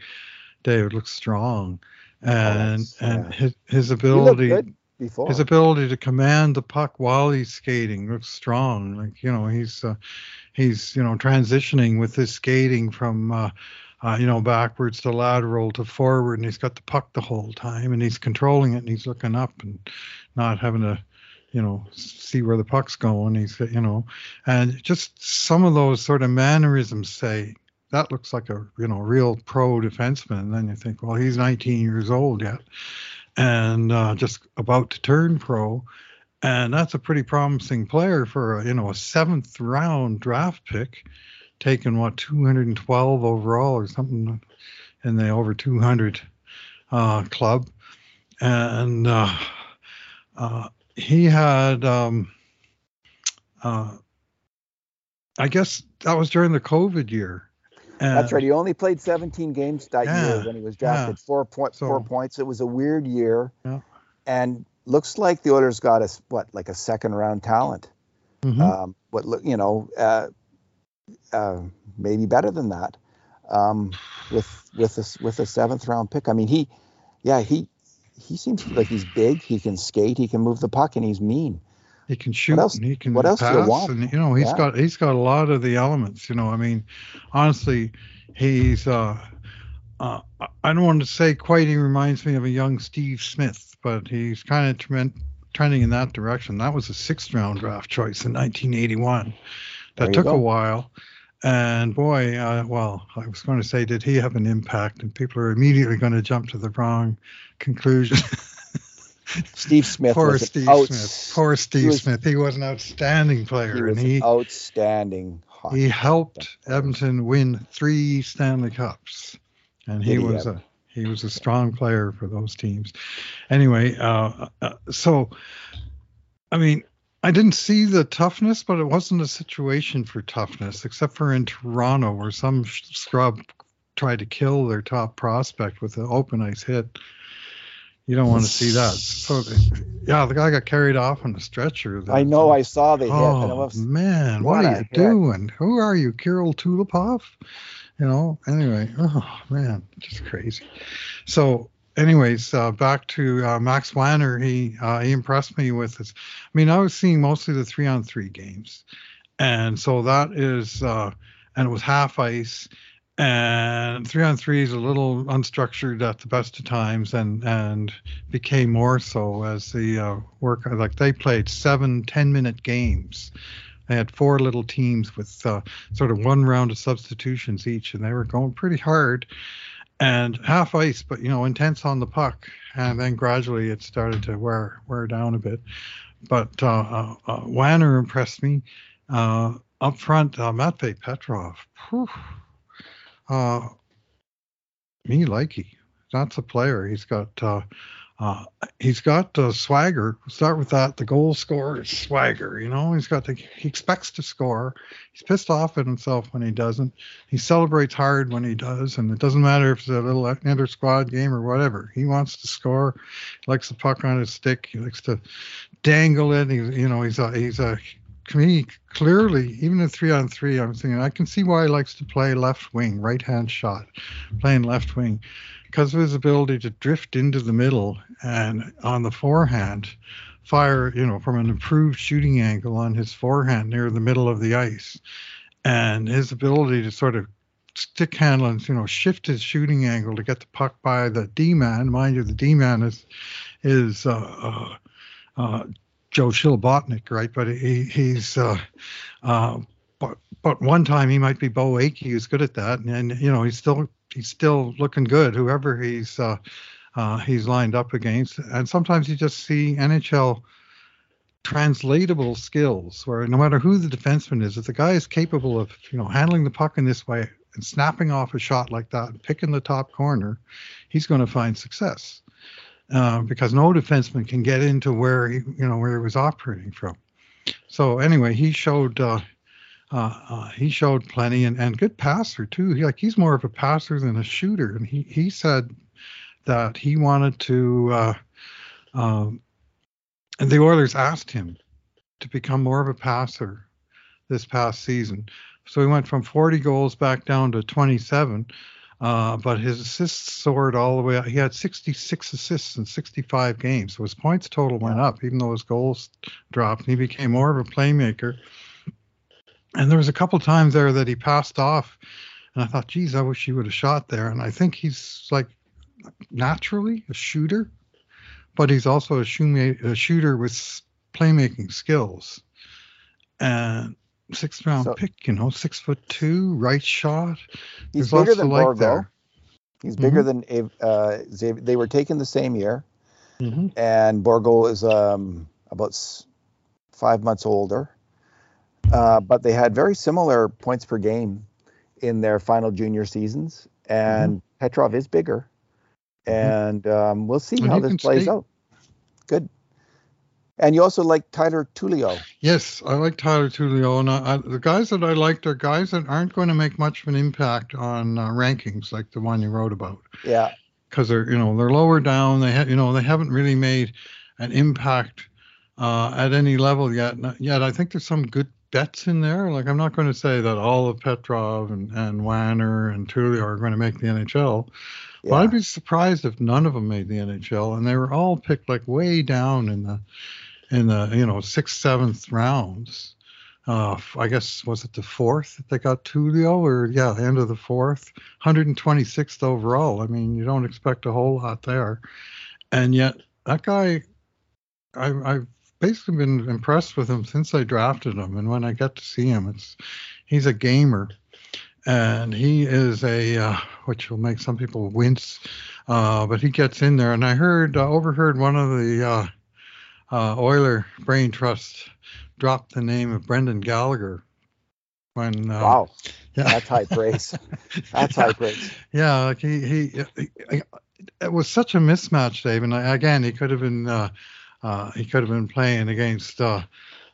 David looks strong, and that's- and his his ability before. his ability to command the puck while he's skating looks strong. Like you know, he's uh, he's you know transitioning with his skating from uh, uh, you know backwards to lateral to forward, and he's got the puck the whole time, and he's controlling it, and he's looking up and not having to you know see where the puck's going. He's you know, and just some of those sort of mannerisms say. That looks like a you know real pro defenseman. And then you think, well, he's 19 years old yet and uh, just about to turn pro. And that's a pretty promising player for you know a seventh round draft pick, taken what 212 overall or something in the over 200 uh, club, and uh, uh, he had um, uh, I guess that was during the COVID year. That's right. He only played 17 games that Yeah, year when he was drafted. yeah. Four point four So- points. It was a weird year. Yeah. And looks like the Oilers got us what like a second round talent. Mhm. Um, what look you know uh, uh, maybe better than that. Um, with with a with a seventh round pick. I mean he, yeah he he seems like he's big. He can skate. He can move the puck, and he's mean. He can shoot else- and he can what else do you pass, want? and you know he's Yeah. got he's got a lot of the elements. You know, I mean, honestly, he's uh, uh I- I don't want to say quite. He reminds me of a young Steve Smith, but he's kind of trend, trending in that direction. That was a sixth round draft choice in 1981. That took go. a while. And boy, uh, well, I was going to say, did he have an impact? And people are immediately going to jump to the wrong conclusion. *laughs* Steve Smith Poor was Steve Smith. Poor Steve was- Smith. He was an outstanding He player, was and he an outstanding he helped Edmonton win three Stanley Cups, and he he was a he was a strong player for those teams. Anyway, uh, uh, so I mean, I didn't see the toughness, but it wasn't a situation for toughness, except for in Toronto, where some sh- scrub tried to kill their top prospect with an open ice hit. You don't want to see that. *laughs* So yeah, the guy got carried off on a stretcher. I know. I saw the hit. Oh was, man, what, what are you hit. doing? Who are you, Kirill Tulupov? You know. Anyway, oh man, just crazy. So anyways, uh, back to uh, Max Wanner. He uh, he impressed me with his. I mean, I was seeing mostly the three on three games, and so that is, uh, and it was half ice, and three on three is a little unstructured at the best of times, and and became more so as the uh, work. Like they played seven ten minute games. They had four little teams with uh, sort of one round of substitutions each, and they were going pretty hard and half ice, but you know, intense on the puck. And then gradually it started to wear wear down a bit. But uh, uh, uh Wanner impressed me. Uh, up front, uh, Matvey Petrov. Whew. Uh, me likey. That's a player. He's got uh, uh, he's got uh, swagger. start with that. The goal scorer swagger. You know, he's got the, he expects to score. He's pissed off at himself when he doesn't. He celebrates hard when he does, and it doesn't matter if it's a little inter squad game or whatever. He wants to score. He likes the puck on his stick. He likes to dangle it. He, you know, he's a he's a me, clearly, even in three on three, I'm thinking I can see why he likes to play left wing, right hand shot, playing left wing because of his ability to drift into the middle and on the forehand fire, you know, from an improved shooting angle on his forehand near the middle of the ice. And his ability to sort of stick handle and, you know, shift his shooting angle to get the puck by the D man. Mind you, the D man is is uh, uh, uh, Joe Shlabotnik, right? But he, he's uh, uh, but but one time he might be Beau Akey, who's good at that, and, and you know he's still he's still looking good, whoever he's uh, uh, he's lined up against. And sometimes you just see NHL translatable skills where no matter who the defenseman is, if the guy is capable of you know handling the puck in this way and snapping off a shot like that and picking the top corner, he's going to find success. Uh, because no defenseman can get into where he, you know, where he was operating from. So anyway, he showed uh, uh, uh, he showed plenty and, and good passer too. He, like he's more of a passer than a shooter, and he he said that he wanted to. Uh, um, and the Oilers asked him to become more of a passer this past season. So he went from 40 goals back down to 27. Uh, but his assists soared all the way up. He had 66 assists in 65 games. So his points total went up, even though his goals dropped. And he became more of a playmaker. And there was a couple times there that he passed off, and I thought, geez, I wish he would have shot there. And I think he's like naturally a shooter, but he's also a, a shooter with playmaking skills. And sixth round so, pick, you know, six foot two, right shot. He's bigger than like Bourgault. He's bigger mm-hmm. than uh, Xavier. They were taken the same year, mm-hmm. and Bourgault is um, about five months older. Uh, but they had very similar points per game in their final junior seasons, and mm-hmm. Petrov is bigger, mm-hmm. and um, we'll see how this plays stay. out. Good. And you also like Tyler Tullio. Yes, I like Tyler Tullio, and I, I, the guys that I liked are guys that aren't going to make much of an impact on uh, rankings like the one you wrote about. Yeah. Because they're you know they're lower down. They ha- you know they haven't really made an impact uh, at any level yet. Yet I think there's some good bets in there. Like I'm not going to say that all of Petrov and, and Wanner and Tullio are going to make the NHL. Yeah. But I'd be surprised if none of them made the NHL, and they were all picked like way down in the in the you know sixth, seventh rounds. Uh, I guess was it the fourth that they got Tullio, or yeah, end of the fourth, 126th overall. I mean, you don't expect a whole lot there, and yet that guy, I, I've basically been impressed with him since I drafted him, and when I get to see him, it's he's a gamer, and he is a uh, which will make some people wince, uh, but he gets in there. And I heard uh, overheard one of the uh, uh, Oiler Brain Trust dropped the name of Brendan Gallagher when uh, wow yeah that's high praise *laughs* that's high praise yeah like he, he, he, it was such a mismatch dave and again he could have been uh, uh, he could have been playing against uh,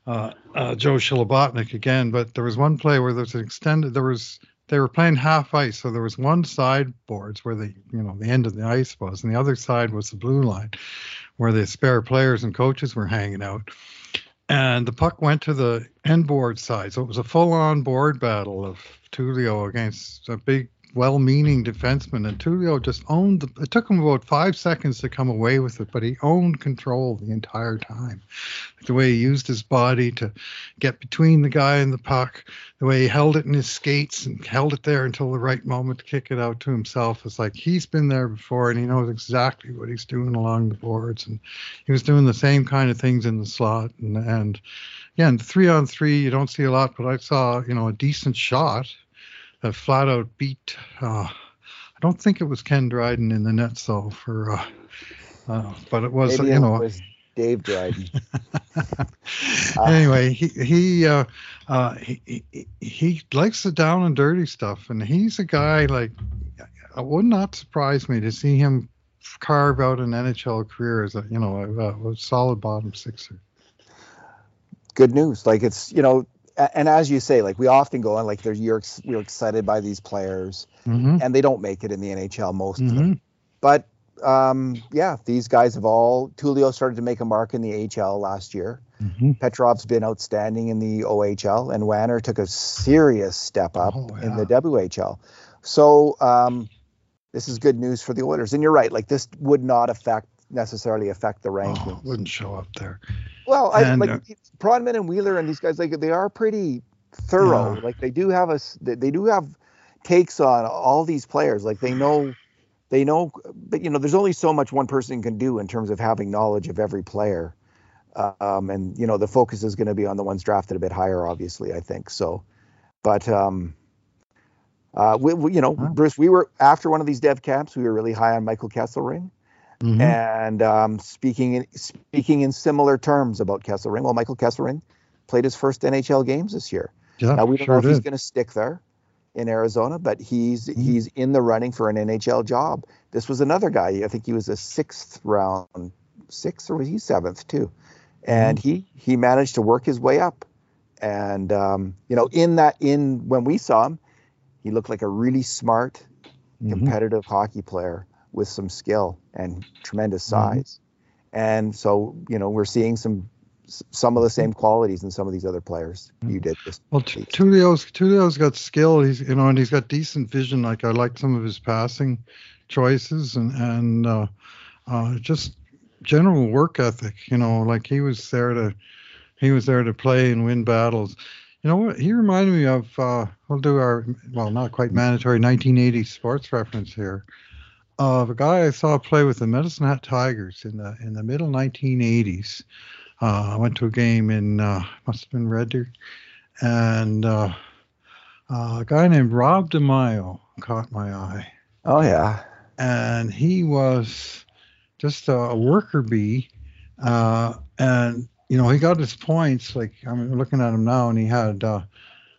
uh, uh, Joe Shlabotnik again, but there was one play where there was an extended. There was they were playing half ice, so there was one side boards where the you know the end of the ice was, and the other side was the blue line. Where the spare players and coaches were hanging out. And the puck went to the end board side. So it was a full on board battle of Tullio against a big well-meaning defenseman, and Tullio just owned. The, it took him about five seconds to come away with it, but he owned control the entire time. The way he used his body to get between the guy and the puck, the way he held it in his skates and held it there until the right moment to kick it out to himself. It's like he's been there before and he knows exactly what he's doing along the boards, and he was doing the same kind of things in the slot and and. Yeah, and three on three, you don't see a lot, but I saw, you know, a decent shot that flat out beat. Uh, I don't think it was Ken Dryden in the net though for, uh, uh, but it was Maybe you it know. was Dave Dryden. *laughs* anyway, he he, uh, uh, he he he likes the down and dirty stuff, and he's a guy like it would not surprise me to see him carve out an NHL career as a you know a, a solid bottom sixer. Good news. Like it's you know a- and as you say, like we often go on, like there's you're you're excited by these players, Mm-hmm. and they don't make it in the NHL most of them. Mm-hmm. But um, yeah, these guys have all. Tullio started to make a mark in the AHL last year. Mm-hmm. Petrov's been outstanding in the OHL, and Wanner took a serious step up Oh, in the WHL. So um, this is good news for the Oilers. And you're right, like this would not affect necessarily affect the Oh, wouldn't show up there. Well, I And, like uh, Pronman and Wheeler and these guys, like they are pretty thorough. Yeah. Like they do have us, they, they do have takes on all these players. Like they know, they know, but you know, there's only so much one person can do in terms of having knowledge of every player. Um, and you know, the focus is going to be on the ones drafted a bit higher, obviously. I think so, but um, uh, we, we, you know. Bruce, we were after one of these dev camps, we were really high on Michael Kesselring. Mhm. And um, speaking in speaking in similar terms about Kesselring, well, Michael Kesselring played his first NHL games this year. yeah, now we don't sure know if he's going to stick there in Arizona, but he's Mhm. he's in the running for an NHL job. This was another guy. I think he was a sixth round, sixth or was he seventh too? And Mm-hmm. he he managed to work his way up. And um, you know, in that in when we saw him, he looked like a really smart, Mhm. competitive hockey player with some skill and tremendous Mhm. size. And so, you know, we're seeing some some of the same qualities in some of these other players you did this Well, T- Tullio's Tullio's got skill. He's you know, and he's got decent vision. Like I like some of his passing choices and and uh, uh, just general work ethic. You know, like he was there to he was there to play and win battles. You know what? He reminded me of. Uh, we'll do our well, not quite mandatory 1980 sports reference here. Of a guy I saw play with the Medicine Hat Tigers in the in the middle 1980s. Uh, I went to a game in uh, must have been Red Deer, and uh, uh, a guy named Rob DeMaio caught my eye, Oh yeah. and he was just a worker bee, uh, and you know he got his points. Like I'm looking at him now, and he had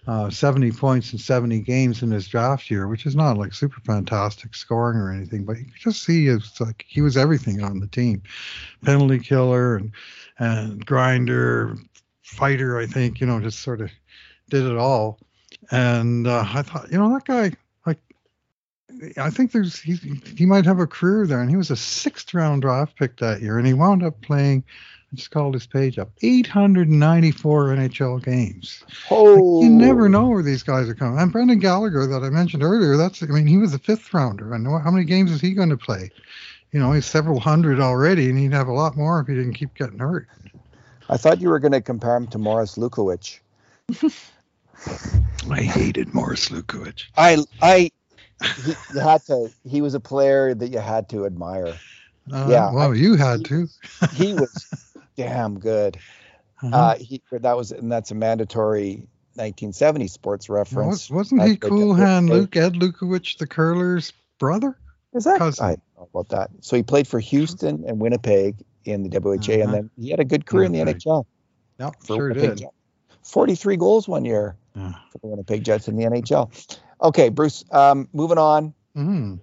uh, uh, 70 points in 70 games in his draft year, which is not like super fantastic scoring or anything, but you could just see it's like he was everything on the team, penalty killer and and grinder, fighter. I think you know just sort of did it all. And uh, I thought, you know, that guy, like, I think there's he he might have a career there. And he was a sixth round draft pick that year, and he wound up playing. I just called his page up. 894 NHL games. Oh, You never know where these guys are coming. And Brendan Gallagher that I mentioned earlier, that's I mean, he was a fifth rounder. I know how many games is he going to play? You know, he's several hundred already, and he'd have a lot more if he didn't keep getting hurt. I thought you were going to compare him to Morris Lukowich. *laughs* I hated Morris Lukowich. I I he, you had to. He was a player that you had to admire. Uh, Yeah, Well, you had to. He was damn good. Uh-huh. Uh, he that was and that's a mandatory 1970 sports reference. Was, wasn't he cool hand Luke Ed Lukowich, the curler's brother? Is that? cousin. I don't know about that. So he played for Houston and Winnipeg in the WHA, Uh-huh. and then he had a good career in the NHL. Yeah, sure Winnipeg did. Jets. 43 goals one year Yeah. for the Winnipeg Jets in the NHL. Okay, Bruce. Um, moving on. Mhm.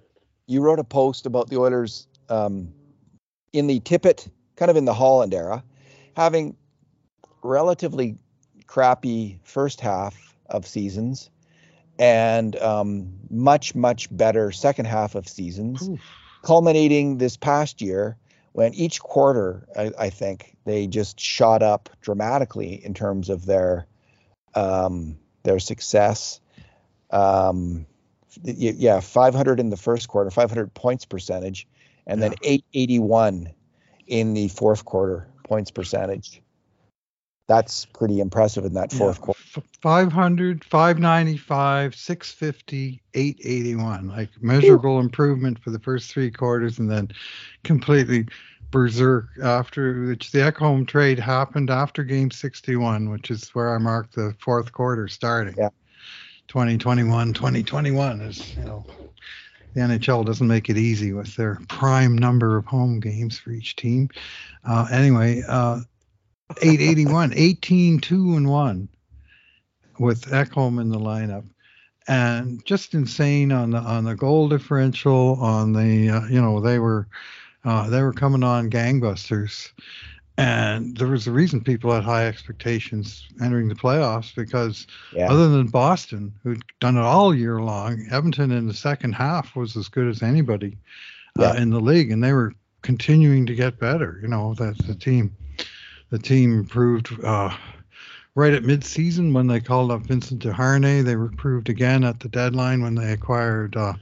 You wrote a post about the Oilers um, in the Tippett, kind of in the Holland era, having relatively crappy first half of seasons and um, much much better second half of seasons Oof. culminating this past year when each quarter, I, I think they just shot up dramatically in terms of their um, their success. Um, yeah, 500 in the first quarter, 500 points percentage, and yeah. then 881 in the fourth quarter points percentage. That's pretty impressive in that fourth yeah. quarter. 500, 595, 650, 881. Like measurable Ooh. improvement for the first three quarters and then completely berserk after which the Ekholm trade happened after game 61, which is where I marked the fourth quarter starting. Yeah. 2021, 2021 is, you know, the NHL doesn't make it easy with their prime number of home games for each team. Uh, anyway, uh, 881, *laughs* 18, 2 and 1 with Ekholm in the lineup. And just insane on the on the goal differential on the uh, you know they were uh, they were coming on gangbusters and there was a reason people had high expectations entering the playoffs because yeah. other than Boston, who'd done it all year long, Edmonton in the second half was as good as anybody uh, in the league, and they were continuing to get better. You know that the team, the team improved uh, right at midseason when they called up Vincent Desharnais. They improved again at the deadline when they acquired uh,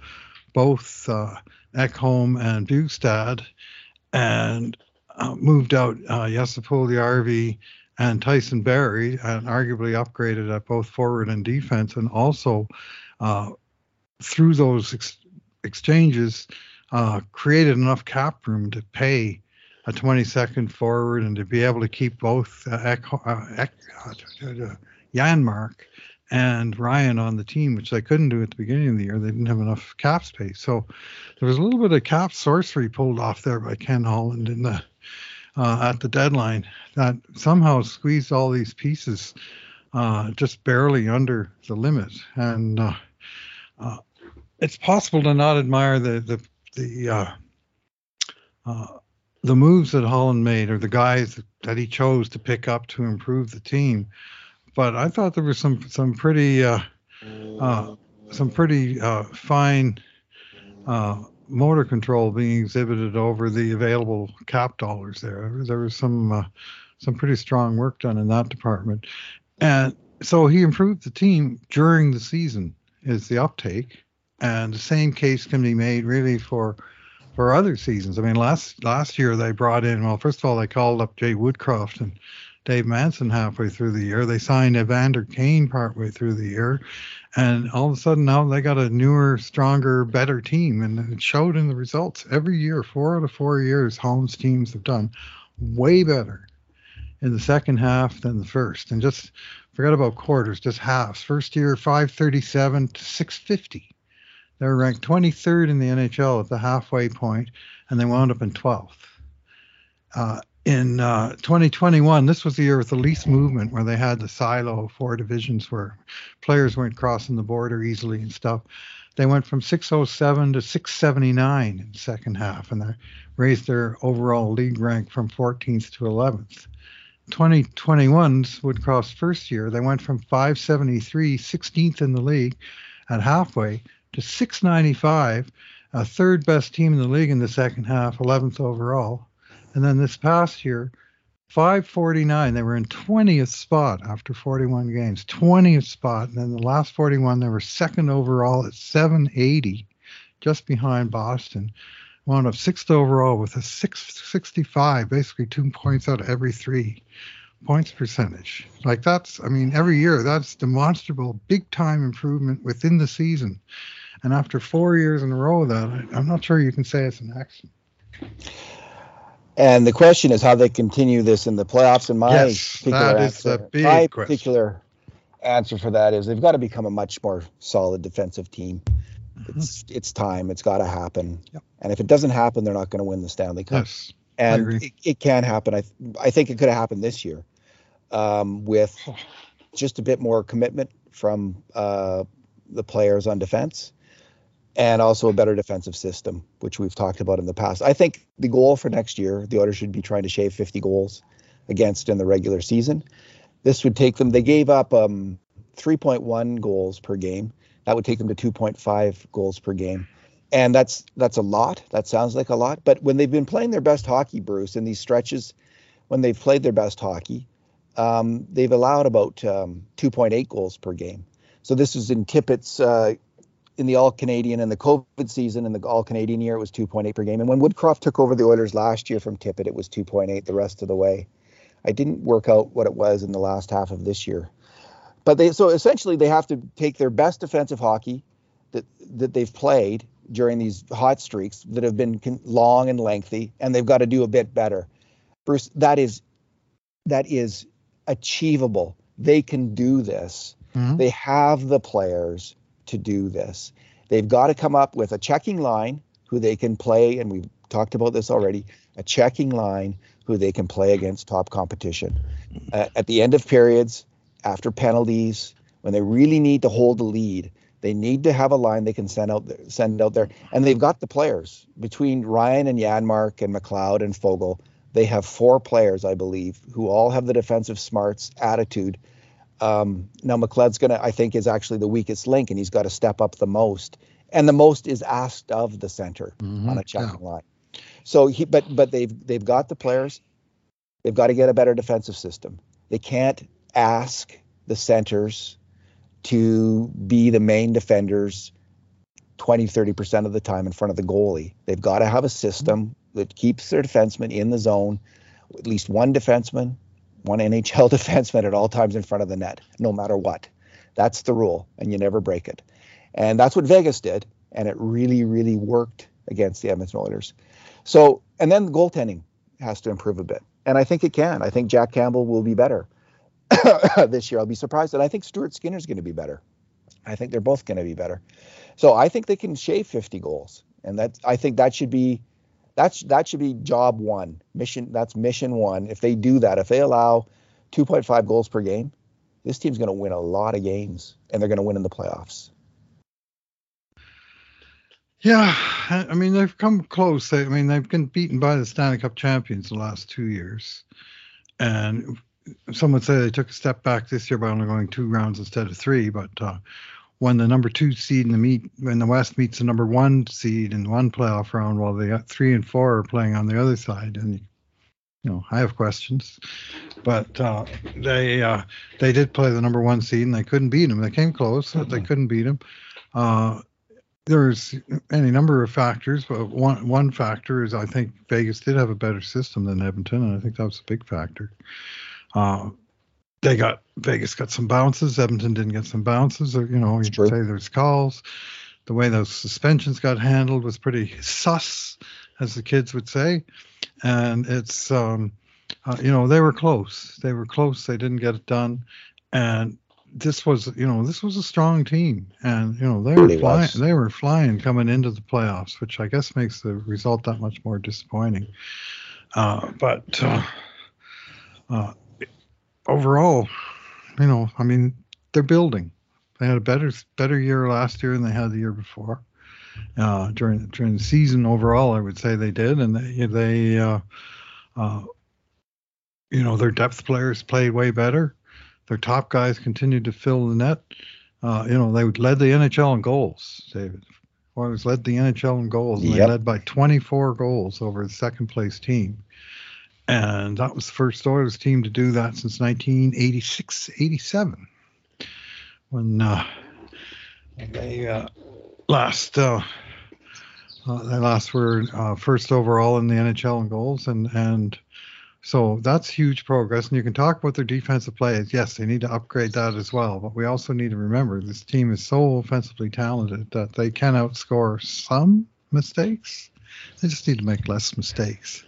both uh, Ekholm and Bjugstad, and uh, moved out uh, Puljujärvi and Tyson Barrie, and arguably upgraded at both forward and defense, and also uh, through those ex- exchanges uh, created enough cap room to pay a 22nd forward and to be able to keep both uh, Ek- uh, and Ryan on the team, which they couldn't do at the beginning of the year. They didn't have enough cap space. So there was a little bit of cap sorcery pulled off there by Ken Holland in the uh, at the deadline that somehow squeezed all these pieces uh, just barely under the limit. And uh, uh it's possible to not admire the the the uh, uh, the moves that Holland made or the guys that he chose to pick up to improve the team. But I thought there was some some pretty some pretty fine motor control being exhibited over the available cap dollars there. There was some uh, some pretty strong work done in that department, and so he improved the team during the season. Is the uptake, and the same case can be made really for for other seasons. I mean, last last year they brought in well, first of all they called up Jay Woodcroft and Dave Manson halfway through the year. They signed Evander Kane partway through the year, and all of a sudden now they got a newer, stronger, better team, and it showed in the results every year. Four out of four years, Holmes teams have done way better in the second half than the first, and just forget about quarters, just halves. First year, 537 to 650. They were ranked 23rd in the NHL at the halfway point, and they wound up in 12th. Uh, in uh, 2021, this was the year with the least movement, where they had the silo of four divisions where players weren't crossing the border easily and stuff. They went from 607 to 679 in the second half, and they raised their overall league rank from 14th to 11th. 2021's Woodcroft's first year, they went from 573, 16th in the league at halfway, to 695, a third best team in the league in the second half, 11th overall. And then this past year, 549, they were in 20th spot after 41 games, 20th spot. And then the last 41, they were second overall at 780, just behind Boston. Wound up sixth overall with a 665, basically two points out of every three points percentage. Like that's, I mean, every year that's demonstrable big time improvement within the season. And after four years in a row, of that I'm not sure you can say it's an accident. And the question is how they continue this in the playoffs. And my yes, particular answer, my particular answer for that is they've got to become a much more solid defensive team. Mm-hmm. It's it's time. It's got to happen. Yep. And if it doesn't happen, they're not going to win the Stanley Cup. Yes, and it, it, can happen. I I think it could have happened this year, um, with just a bit more commitment from uh, the players on defense and also a better defensive system, which we've talked about in the past. I think the goal for next year, the Oilers should be trying to shave 50 goals against in the regular season. This would take them, they gave up um, 3.1 goals per game. That would take them to 2.5 goals per game. and that's that's a lot. That sounds like a lot. But when they've been playing their best hockey, Bruce, in these stretches, when they've played their best hockey, um, they've allowed about um, 2.8 goals per game. So this was in Tippett's uh, in the All Canadian and the COVID season in the All Canadian year, it was 2.8 per game. And when Woodcroft took over the Oilers last year from Tippett, it was 2.8 the rest of the way. I didn't work out what it was in the last half of this year. But they so essentially they have to take their best defensive hockey that that they've played during these hot streaks that have been long and lengthy, and they've got to do a bit better. Bruce, that is that is achievable. They can do this. Mm-hmm. They have the players to do this. They've got to come up with a checking line who they can play, and we've talked about this already. A checking line who they can play against top competition. Uh, at the end of periods, after penalties, when they really need to hold the lead, they need to have a line they can send out there, send out there, and they've got the players between Ryan and Janmark and McLeod and Foegele. They have four players, I believe, who all have the defensive smarts, attitude. Um, now McLeod's gonna, I think, is actually the weakest link, and he's got to step up the most, and the most is asked of the center mm-hmm. on a checking yeah. line. So he, but but they've they've got the players. They've got to get a better defensive system. They can't ask the centers to be the main defenders 20, 30% of the time in front of the goalie. They've got to have a system that keeps their defenseman in the zone, at least one defenseman, one NHL *laughs* defenseman at all times in front of the net, no matter what. That's the rule, and you never break it. And that's what Vegas did, and it really, really worked against the Edmonton Oilers. So, and then the goaltending has to improve a bit, and I think it can. I think Jack Campbell will be better. *coughs* this year. I'll be surprised. And I think Stuart Skinner's going to be better. I think they're both going to be better. So I think they can shave 50 goals. And that I think that should be that's that should be job one. Mission that's mission one. If they do that, if they allow 2.5 goals per game, this team's going to win a lot of games and they're going to win in the playoffs. Yeah, I mean they've come close. I mean they've been beaten by the Stanley Cup champions the last two years, and some would say they took a step back this year by only going two rounds instead of three. But uh, when the number two seed in the meet, when the West meets the number one seed in one playoff round, while the three and four are playing on the other side, and you know, I have questions, but uh, they uh, they did play the number one seed and they couldn't beat them. They came close, but they mm-hmm. couldn't beat them. Uh, there's any number of factors, but one one factor is I think Vegas did have a better system than Edmonton, and I think that was a big factor. Uh, they got Vegas got some bounces. Edmonton didn't get some bounces. Or, you know, you could say there's calls. The way those suspensions got handled was pretty sus, as the kids would say. And it's, um, uh, you know, they were close. They were close. They didn't get it done. And this was, you know, this was a strong team, and you know they were flying. They were flying coming into the playoffs, which I guess makes the result that much more disappointing. Uh, but uh, uh overall, you know, I mean, they're building. They had a better better year last year than they had the year before. Uh, during during the season overall, I would say they did, and they they uh, uh, you know their depth players played way better. Their top guys continued to fill the net. Uh, you know they led the NHL in goals. David Oilers led the NHL in goals, and yep. they led by 24 goals over the second place team. And that was the first Oilers team to do that since 1986 87 when uh, they uh, last uh, uh, they last were uh, first overall in the NHL in goals. And and so that's huge progress. And you can talk about their defensive play. Yes they need to upgrade that as well. But we also need to remember this team is so offensively talented that they can outscore some mistakes. They just need to make less mistakes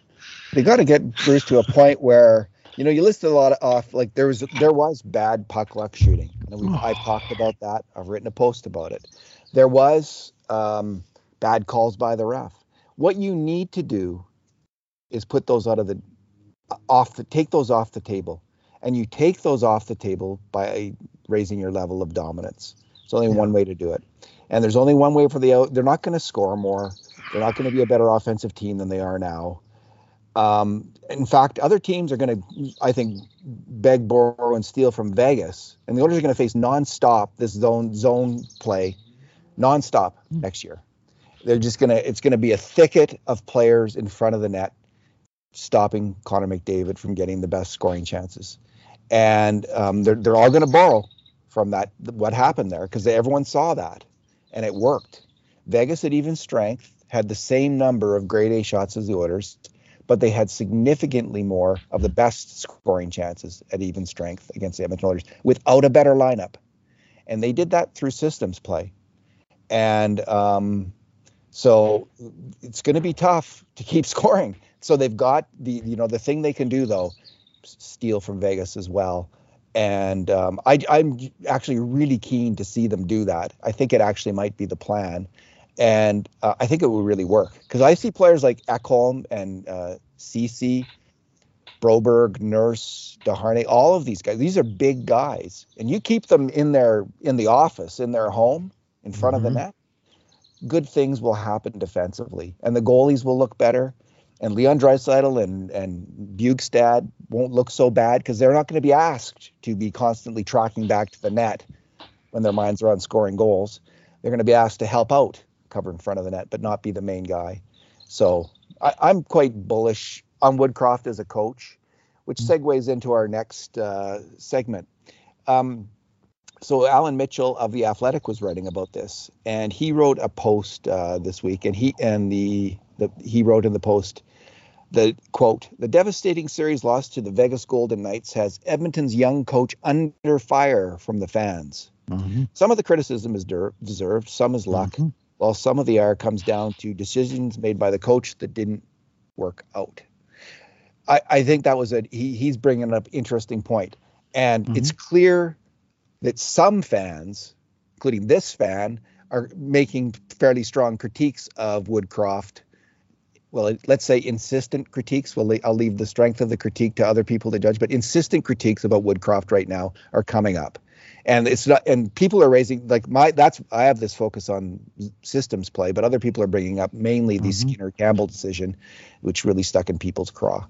they got to get Bruce to a point where you know you listed a lot of off like there was there was bad puck luck shooting. You know, I've talked about that. I've written a post about it. There was um, bad calls by the ref. What you need to do is put those out of the off the take those off the table, and you take those off the table by raising your level of dominance. It's only yeah. one way to do it, and there's only one way for the out. They're not going to score more. They're not going to be a better offensive team than they are now. Um, in fact, other teams are going to, I think, beg, borrow, and steal from Vegas, and the Oilers are going to face nonstop this zone zone play, nonstop next year. They're just gonna. It's gonna be a thicket of players in front of the net, stopping Connor McDavid from getting the best scoring chances, and um, they're they're all gonna borrow from that what happened there because everyone saw that, and it worked. Vegas at even strength had the same number of grade A shots as the Oilers, but they had significantly more of the best scoring chances at even strength against the Edmonton Oilers without a better lineup, and they did that through systems play, and um, so it's going to be tough to keep *laughs* scoring. So they've got the you know the thing they can do though, steal from Vegas as well. And um, I, I'm actually really keen to see them do that. I think it actually might be the plan, and uh, I think it will really work because I see players like Ekholm and uh, Ceci, Broberg, Nurse, Desharnais, all of these guys. These are big guys, and you keep them in their in the office, in their home, in front mm-hmm. of the mm-hmm. net good things will happen defensively, and the goalies will look better. And Leon Draisaitl and and Bjugstad won't look so bad because they're not going to be asked to be constantly tracking back to the net when their minds are on scoring goals. They're going to be asked to help out, cover in front of the net, but not be the main guy. So I, am quite bullish on Woodcroft as a coach, which mm. segues into our next uh, segment. Um, so Allan Mitchell of the Athletic was writing about this, and he wrote a post uh, this week, and he and the, the he wrote in the post the quote the devastating series loss to the Vegas Golden Knights has Edmonton's young coach under fire from the fans. Mm-hmm. Some of the criticism is der- deserved, some is luck, mm-hmm. While some of the ire comes down to decisions made by the coach that didn't work out. I, I think that was a he, he's bringing up interesting point, and mm-hmm. it's clear that some fans, including this fan, are making fairly strong critiques of Woodcroft. Well, let's say insistent critiques. Well, I'll leave the strength of the critique to other people to judge, but insistent critiques about Woodcroft right now are coming up. And it's not, and people are raising like my that's I have this focus on systems play, but other people are bringing up mainly the mm-hmm. Skinner Campbell decision, which really stuck in people's craw.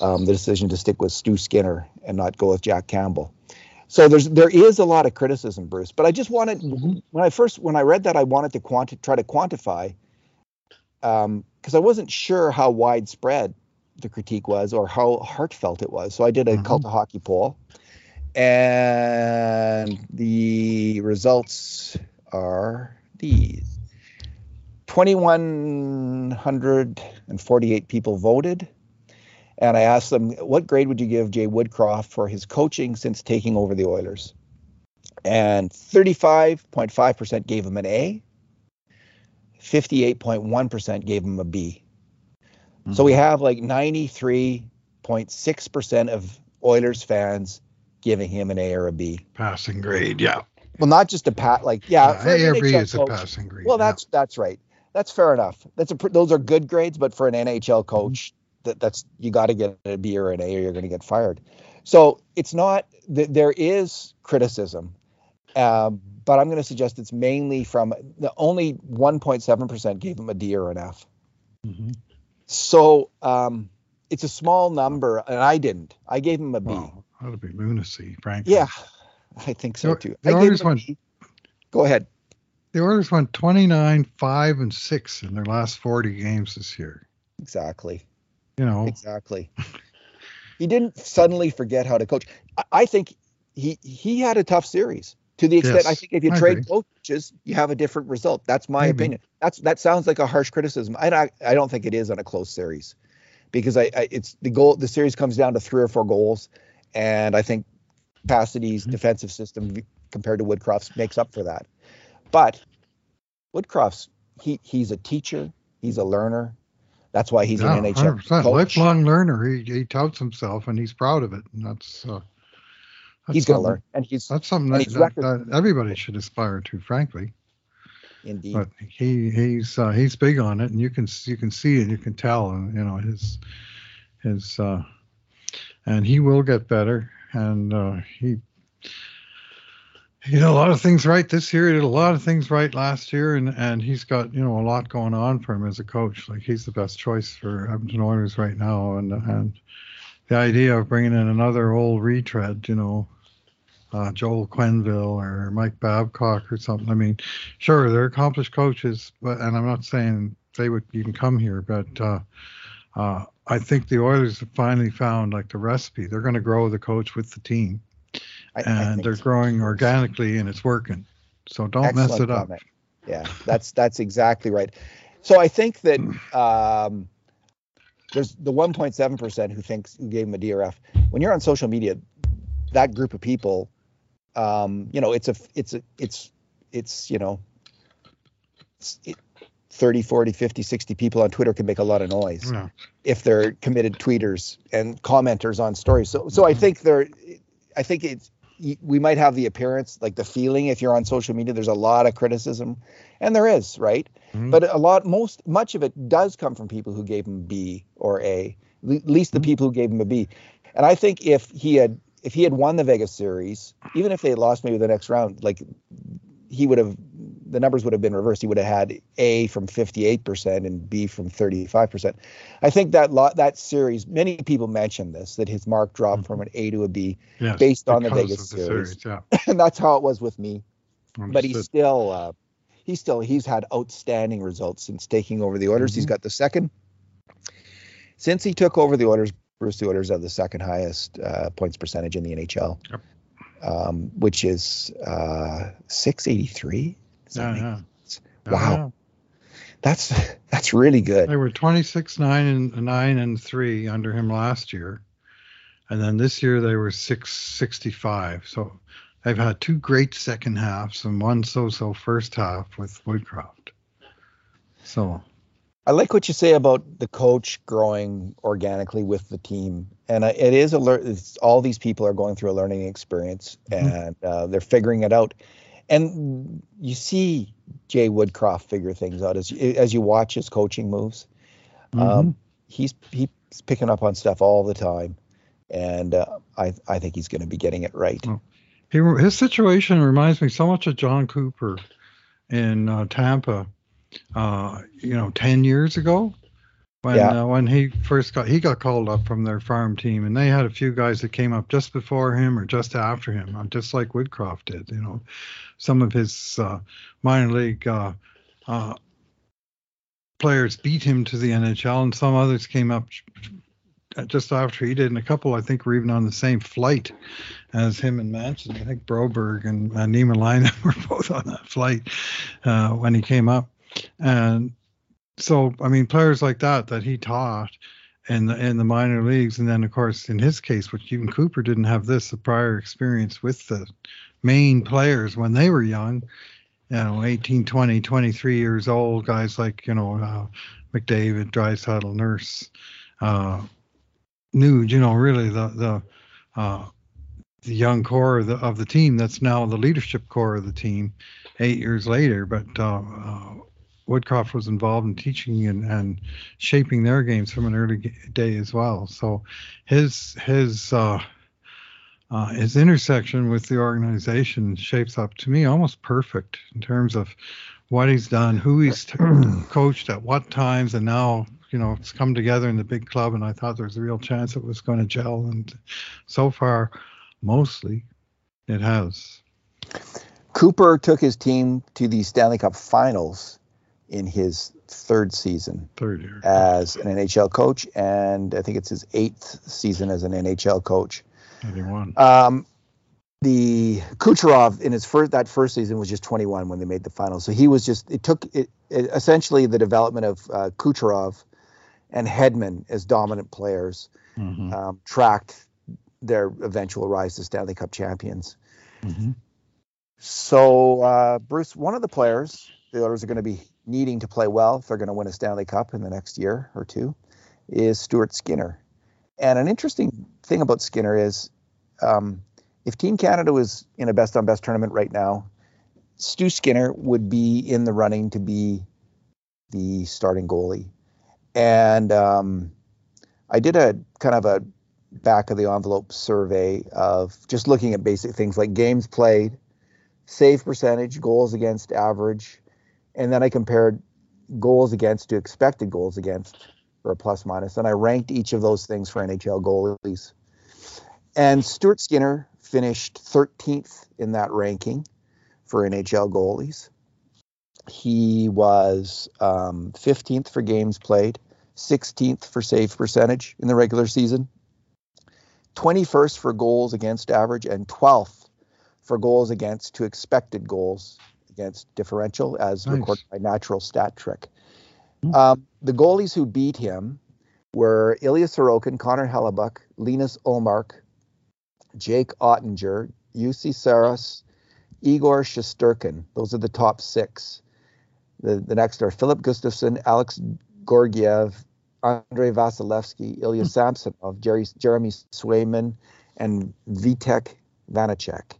Um, the decision to stick with Stu Skinner and not go with Jack Campbell so there's there is a lot of criticism, Bruce. But I just wanted mm-hmm. when I first when I read that I wanted to quanti- try to quantify because um, I wasn't sure how widespread the critique was or how heartfelt it was. So I did a mm-hmm. cult of hockey poll, and the results are these. 2,148 people voted and I asked them, what grade would you give Jay Woodcroft for his coaching since taking over the Oilers? And 35.5% gave him an A, 58.1% gave him a B. Mm-hmm. So we mm-hmm. have like 93.6% of Oilers fans giving him an A or a B. Passing grade, yeah. Well, not just a pat, like yeah. yeah A or B is coach, a passing grade. Well, that's yeah. that's right. That's fair enough. That's a those are good grades, but for an NHL coach, mm-hmm that that's you got to get a B or an A or you're going to get fired. So it's not that there is criticism, uh, but I'm going to suggest it's mainly from the only 1.7% gave him a D or an F. Mm-hmm. So um, it's a small number, and I didn't. I gave him a B. Well, that'd be lunacy, frankly. Yeah, I think so too. The Oilers went. Go ahead. The Oilers went 29, 5, and 6 in their last 40 games this year. Exactly. You know exactly. he didn't suddenly forget how to coach. I, I, think he he had a tough series to the extent yes, I think if you I trade agree. coaches, you have a different result. That's my Maybe. opinion. That's that sounds like a harsh criticism. I I, I don't think it is on a close series because I, I, it's the goal. The series comes down to three or four goals, and I think Cassidy's mm-hmm. defensive system compared to Woodcroft's makes up for that. But Woodcroft's he he's a teacher. He's a learner. That's why he's yeah, an NHL coach. lifelong learner. He he touts himself and he's proud of it. And that's, uh, that's he's going to learn, and he's that's something that, that, that, everybody should aspire to, frankly. Indeed. But he he's uh, he's big on it, and you can you can see it, you can tell, and you know his his uh, and he will get better, and uh, he he did a lot of things right this year. He did a lot of things right last year, and and he's got you know a lot going on for him as a coach. Like he's the best choice for Edmonton Oilers right now, and and the idea of bringing in another old retread, you know, uh, Joel Quenneville or Mike Babcock or something. I mean, sure, they're accomplished coaches, but and I'm not saying they would even come here, but uh, uh, I think the Oilers have finally found like the recipe. They're going to grow the coach with the team, I, and I they're so. growing organically, and it's working. So don't Excellent mess it up. Comment. Yeah, that's that's exactly right. So I think that um, there's the 1.7 percent who thinks who gave him a DRF. When you're on social media, that group of people, um, you know, it's a it's a it's it's you know, it's, it, 30, 40, 50, 60 people on Twitter can make a lot of noise yeah. if they're committed tweeters and commenters on stories. So so mm-hmm. I think they're I think it's we might have the appearance, like the feeling, if you're on social media, there's a lot of criticism, and there is, right? Mm-hmm. But a lot, most, much of it does come from people who gave him B or A, at least the mm-hmm. people who gave him a B. And I think if he had, if he had won the Vegas series, even if they lost maybe the next round, like he would have the numbers would have been reversed. He would have had A from 58% and B from 35%. I think that lot that series, many people mentioned this that his mark dropped mm-hmm. from an A to a B yes, based on the Vegas the series, series yeah. *laughs* and that's how it was with me. Understood. But he's still uh, he's still he's had outstanding results since taking over the Oilers. Mm-hmm. He's got the second since he took over the Oilers, Bruce the Oilers have the second highest uh, points percentage in the NHL. Yep. Um, which is uh, 683. Yeah, yeah. Wow. That's *laughs* that's really good. They were 26 9 and 9 and 3 under him last year. And then this year they were 665. So they've had two great second halves and one so-so first half with Woodcroft. So I like what you say about the coach growing organically with the team, and it is a it's, all these people are going through a learning experience, mm-hmm. and uh, they're figuring it out and you see Jay Woodcroft figure things out as as you watch his coaching moves. Mm-hmm. Um, he's he's picking up on stuff all the time, and uh, I I think he's going to be getting it right. He, his situation reminds me so much of Jon Cooper in uh, Tampa. Uh, you know, ten years ago, when yeah. uh, when he first got he got called up from their farm team, and they had a few guys that came up just before him or just after him, uh, just like Woodcroft did. You know, some of his uh, minor league uh, uh, players beat him to the NHL, and some others came up just after he did, and a couple I think were even on the same flight as him and Manson. I think Broberg and, and Niemelainen *laughs* were both on that flight uh, when he came up, and so I mean players like that that he taught in the in the minor leagues, and then of course in his case, which even Cooper didn't have this a prior experience with the main players when they were young, you know, 18, 20, 23 years old, guys like you know uh, McDavid, Draisaitl, Nurse, uh, you know, really the the uh, the young core of the, of the team that's now the leadership core of the team eight years later. But uh, uh, Woodcroft was involved in teaching and, and shaping their games from an early day as well. So his his uh, uh, his intersection with the organization shapes up to me almost perfect in terms of what he's done, who he's t- *clears throat* coached at what times, and now you know it's come together in the big club. And I thought there was a real chance it was going to gel, and so far, mostly, it has. Cooper took his team to the Stanley Cup Finals in his third season third year. as an NHL coach, and I think it's his eighth season as an NHL coach. 91. Um, the Kucherov in his first that first season was just 21 when they made the finals. So he was just it took it, it essentially the development of uh, Kucherov and Hedman as dominant players mm-hmm. um, tracked their eventual rise to Stanley Cup champions. Mm-hmm. So uh, Bruce, one of the players the Oilers are going to be needing to play well if they're going to win a Stanley Cup in the next year or two, is Stuart Skinner. And an interesting thing about Skinner is um, if Team Canada was in a best on best tournament right now, Stu Skinner would be in the running to be the starting goalie. And um, I did a kind of a back of the envelope survey of just looking at basic things like games played, save percentage, goals against average, and then I compared goals against to expected goals against or a plus minus, and I ranked each of those things for NHL goalies. And Stuart Skinner finished 13th in that ranking for NHL goalies. He was um, 15th for games played, 16th for save percentage in the regular season, 21st for goals against average, and 12th for goals against to expected goals against differential as nice. recorded by Natural Stat Trick. Mm-hmm. Um, the goalies who beat him were Ilya Sorokin, Connor Hellebuyck, Linus Ullmark, Jake Oettinger, Juuse Saros, Igor Shesterkin. Those are the top six. The, the next are Filip Gustavsson, Alex Georgiev, Andrei Vasilevskiy, Ilya hmm. Samsonov, Jerry, Jeremy Swayman, and Vitek Vanecek.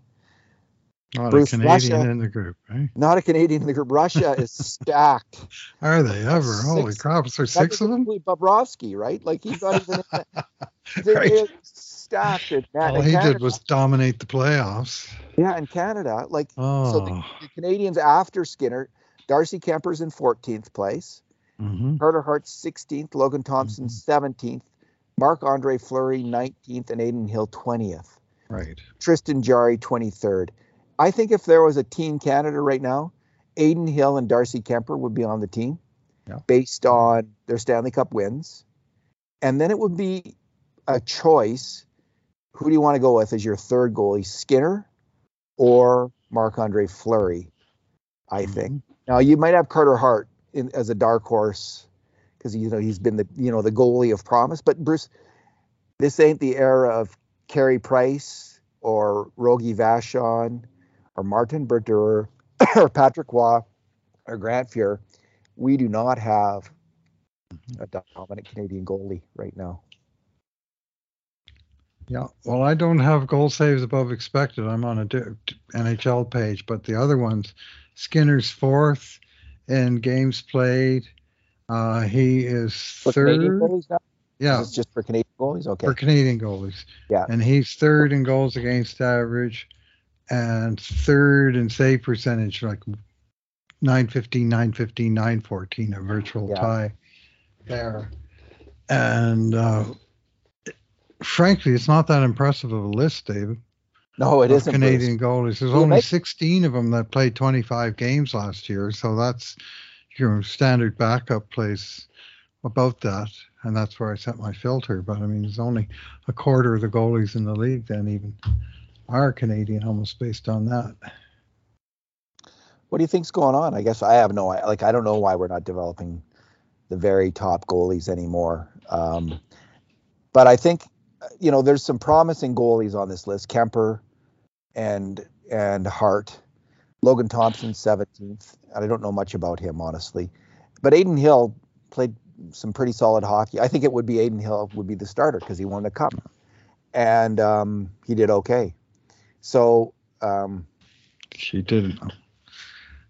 Not Bruce, a Canadian Russia, in the group, right? Not a Canadian in the group. Russia is *laughs* stacked. Are they ever? Six, Holy crap! Is there six of them? Bobrovsky, right? Like he's not even. In the, *laughs* right. stacked. In, All in he Canada. did was dominate the playoffs. Yeah, in Canada, like oh. so the, oh. the, Canadians after Skinner, Darcy Kuemper's in 14th place, mm-hmm. Carter Hart's 16th, Logan Thompson mm-hmm. 17th, Marc Andre Fleury 19th, and Adin Hill 20th. Right. Tristan Jarry 23rd. I think if there was a Team Canada right now, Adin Hill and Darcy Kuemper would be on the team yeah. based on their Stanley Cup wins. And then it would be a choice. Who do you want to go with as your third goalie, Skinner or Marc Andre Fleury? I mm-hmm. think. Now you might have Carter Hart in, as a dark horse because you know he's been the you know the goalie of promise. But Bruce, this ain't the era of Carey Price or Rogie Vachon or Martin Brodeur *coughs* or Patrick Roy or Grant Fuhr, we do not have mm-hmm. a dominant Canadian goalie right now. Yeah, well, I don't have goal saves above expected. I'm on a NHL page, but the other ones, Skinner's fourth in games played. Uh, he is for third. Yeah, it's just for Canadian goalies. Okay, for Canadian goalies. Yeah, and he's third in goals against average and third and save percentage, like 915, 915, 914, a virtual yeah. tie there. And uh, frankly, it's not that impressive of a list, David. No, it isn't. Canadian goalies. There's only 16 of them that played 25 games last year, so that's your standard backup place about that, and that's where I set my filter. But I mean, there's only a quarter of the goalies in the league then even are Canadian almost based on that. What do you think's going on? I guess I have no like I don't know why we're not developing the very top goalies anymore. Um, but I think you know there's some promising goalies on this list. Kuemper and and Hart, Logan Thompson 17th. I don't know much about him honestly, but Adin Hill played some pretty solid hockey. I think it would be Adin Hill would be the starter because he won the cup, and um, he did okay. So um, she didn't.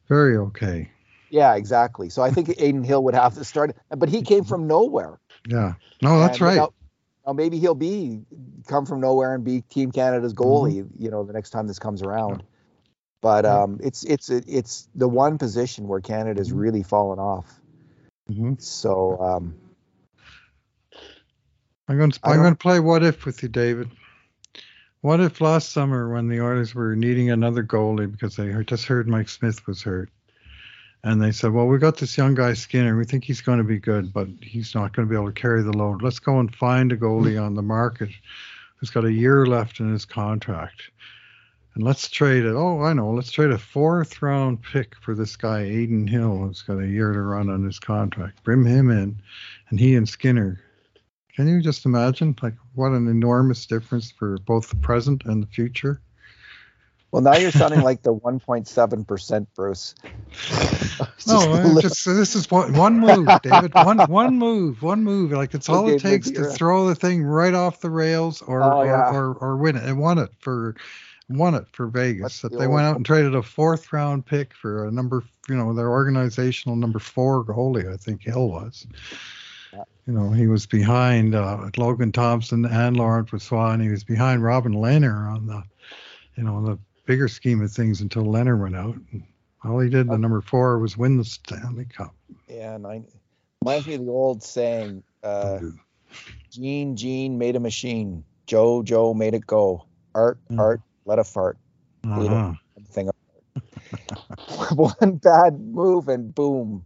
very okay. Yeah, exactly. So I think Adin Hill would have to start, but he came from nowhere. Yeah, no, that's right. Now, now, maybe he'll be come from nowhere and be Team Canada's goalie. Mm-hmm. You know, the next time this comes around. Yeah. But um, it's it's it's the one position where Canada's mm-hmm. really fallen off. Mm-hmm. So um, I'm going to I'm going to play what if with you, David. What if last summer, when the Oilers were needing another goalie because they just heard Mike Smith was hurt, and they said, "Well, we got this young guy Skinner. We think he's going to be good, but he's not going to be able to carry the load. Let's go and find a goalie on the market who's got a year left in his contract, and let's trade it. Oh, I know. Let's trade a fourth round pick for this guy Adin Hill, who's got a year to run on his contract. Bring him in, and he and Skinner can you just imagine, like, what an enormous difference for both the present and the future? Well, now you're sounding like the 1.7 percent, Bruce. *laughs* no, just this is one, one move, David. One one move, one move. Like it's all okay, it takes to throw the thing right off the rails, or oh, yeah. or, or, win it. And won it for won it for Vegas. that the they went out and traded a fourth round pick for a number, you know, their organizational number four goalie. I think Hill was you know, he was behind uh, Logan Thompson and Laurent Brossoit, and he was behind Robin Lehner on the, you know, the bigger scheme of things until Lehner went out. And all he did, the number four, was win the Stanley Cup. Yeah, and I, reminds me of the old saying, uh, Gene, Gene made a machine. Joe, Joe made it go. Art, mm. art let a fart. Uh-huh. Thing. *laughs* One bad move and boom.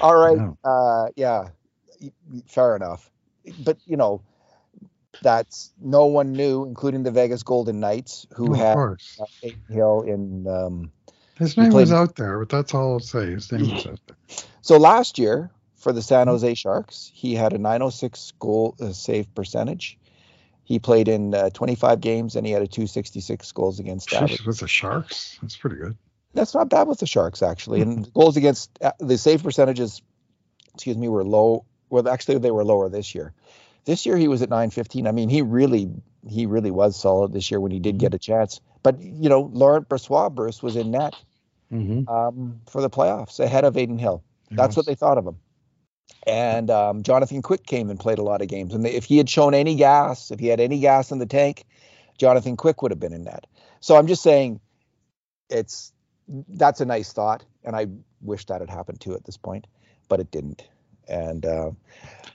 All right. Yeah. Uh, yeah. Fair enough. But you know, that's no one knew, including the Vegas Golden Knights, who of had course. uh, Adin Hill in. Um, His name was out there, but that's all I'll say. His name was out there. so last year for the San Jose Sharks, he had a 906 goal uh, save percentage. He played in uh, 25 games and he had a 266 goals against average. With the Sharks, that's pretty good. That's not bad with the Sharks actually. And goals against uh, the save percentages, excuse me, were low. Well, actually they were lower this year. This year he was at 915. I mean, he really he really was solid this year when he did get a chance. But you know, Laurent Brossoit, Bruce was in net Mm-hmm. um, for the playoffs ahead of Adin Hill. That's what they thought of him. And um, Jonathan Quick came and played a lot of games. And if he had shown any gas, if he had any gas in the tank, Jonathan Quick would have been in net. So I'm just saying, it's that's a nice thought, and I wish that had happened too at this point, but it didn't. And uh,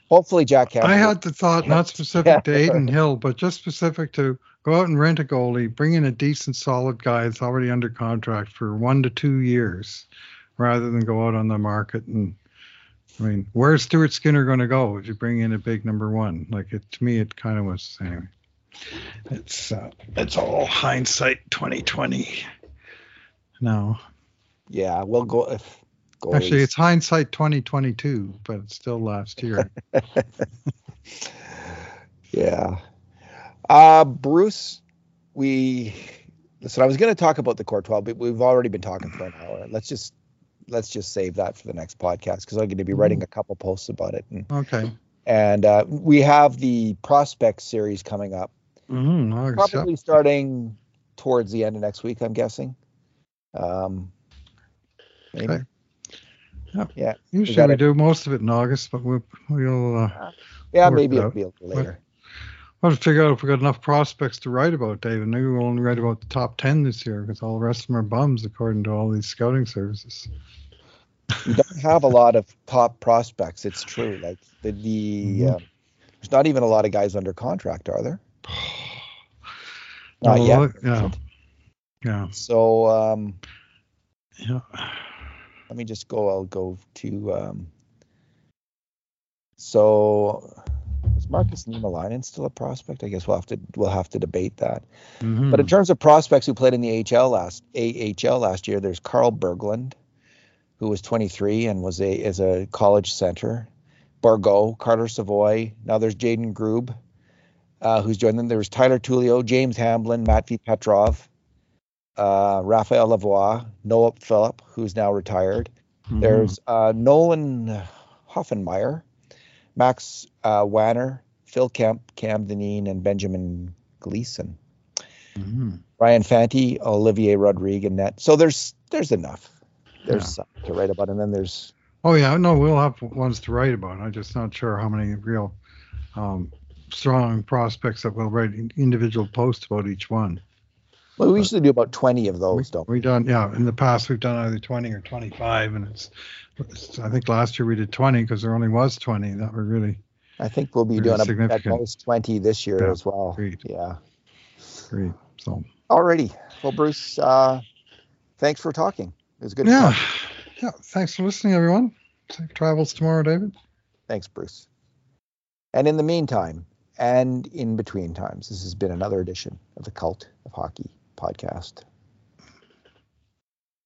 hopefully, Jack Campbell. I had the thought, not specific *laughs* to Adin Hill, but just specific to go out and rent a goalie, bring in a decent, solid guy that's already under contract for one to two years, rather than go out on the market and. I mean, where's Stuart Skinner going to go if you bring in a big number one? Like it to me, it kind of was anyway. It's uh, it's all hindsight 2020. No, yeah, we'll go. If goalies, actually, it's hindsight 2022, but it's still last year. *laughs* Yeah. Uh, Bruce, we listen. I was going to talk about the Core 12, but we've already been talking for an hour. Let's just let's just save that for the next podcast because I'm going to be writing a couple posts about it. And, okay. and uh, we have the prospect series coming up. Accept. probably starting towards the end of next week. I'm guessing. Um, maybe. Okay. Yep. Yeah. Usually we do most of it in August, but we'll we'll uh, Yeah. Maybe it it'll be later. we'll have to figure out if we've got enough prospects to write about, David. Maybe we'll only write about the top ten this year because all the rest of them are bums, according to all these scouting services. we don't *laughs* have a lot of top prospects. It's true. Like the, the Mhm. um, there's not even a lot of guys under contract, are there? *sighs* Not Well, yet. Yeah. Yeah. So um, Yeah. Let me just go. I'll go to. Um, so is Markus Niemelainen still a prospect? I guess we'll have to we'll have to debate that. Mhm. But in terms of prospects who played in the HL last AHL last year, there's Carl Berglund, who was 23 and was a is a college center. Bourgault, Carter Savoie. Now there's Jaden Grubbe, uh, who's joined them. There was Tyler Tullio, James Hamblin, Matvey Petrov, uh, Raphael Lavoie, Noah Philp, who's now retired. Mhm. There's uh, Nolan Hoefenmayer, Max uh, Wanner, Phil Kemp, Cam Dineen, and Benjamin Gleason. Mhm. Ryan Fanti, Olivier Rodrigue, net. So there's there's enough. There's Yeah. something to write about, and then there's Oh yeah, no, we'll have ones to write about. I'm just not sure how many real um, strong prospects that we'll write individual posts about each one. Well, we usually do about 20 of those, We, don't we? we done yeah. In the past, we've done either 20 or 25, and it's. it's I think last year we did 20 because there only was 20 that were really I think we'll be Pretty doing a, at most 20 this year Yeah, as well. agreed. Yeah. great. So Alrighty. Well, Bruce, uh, thanks for talking. It was good. yeah, yeah. Thanks for listening, everyone. Safe travels tomorrow, David. Thanks, Bruce. And in the meantime, and in between times, this has been another edition of the Cult of Hockey podcast.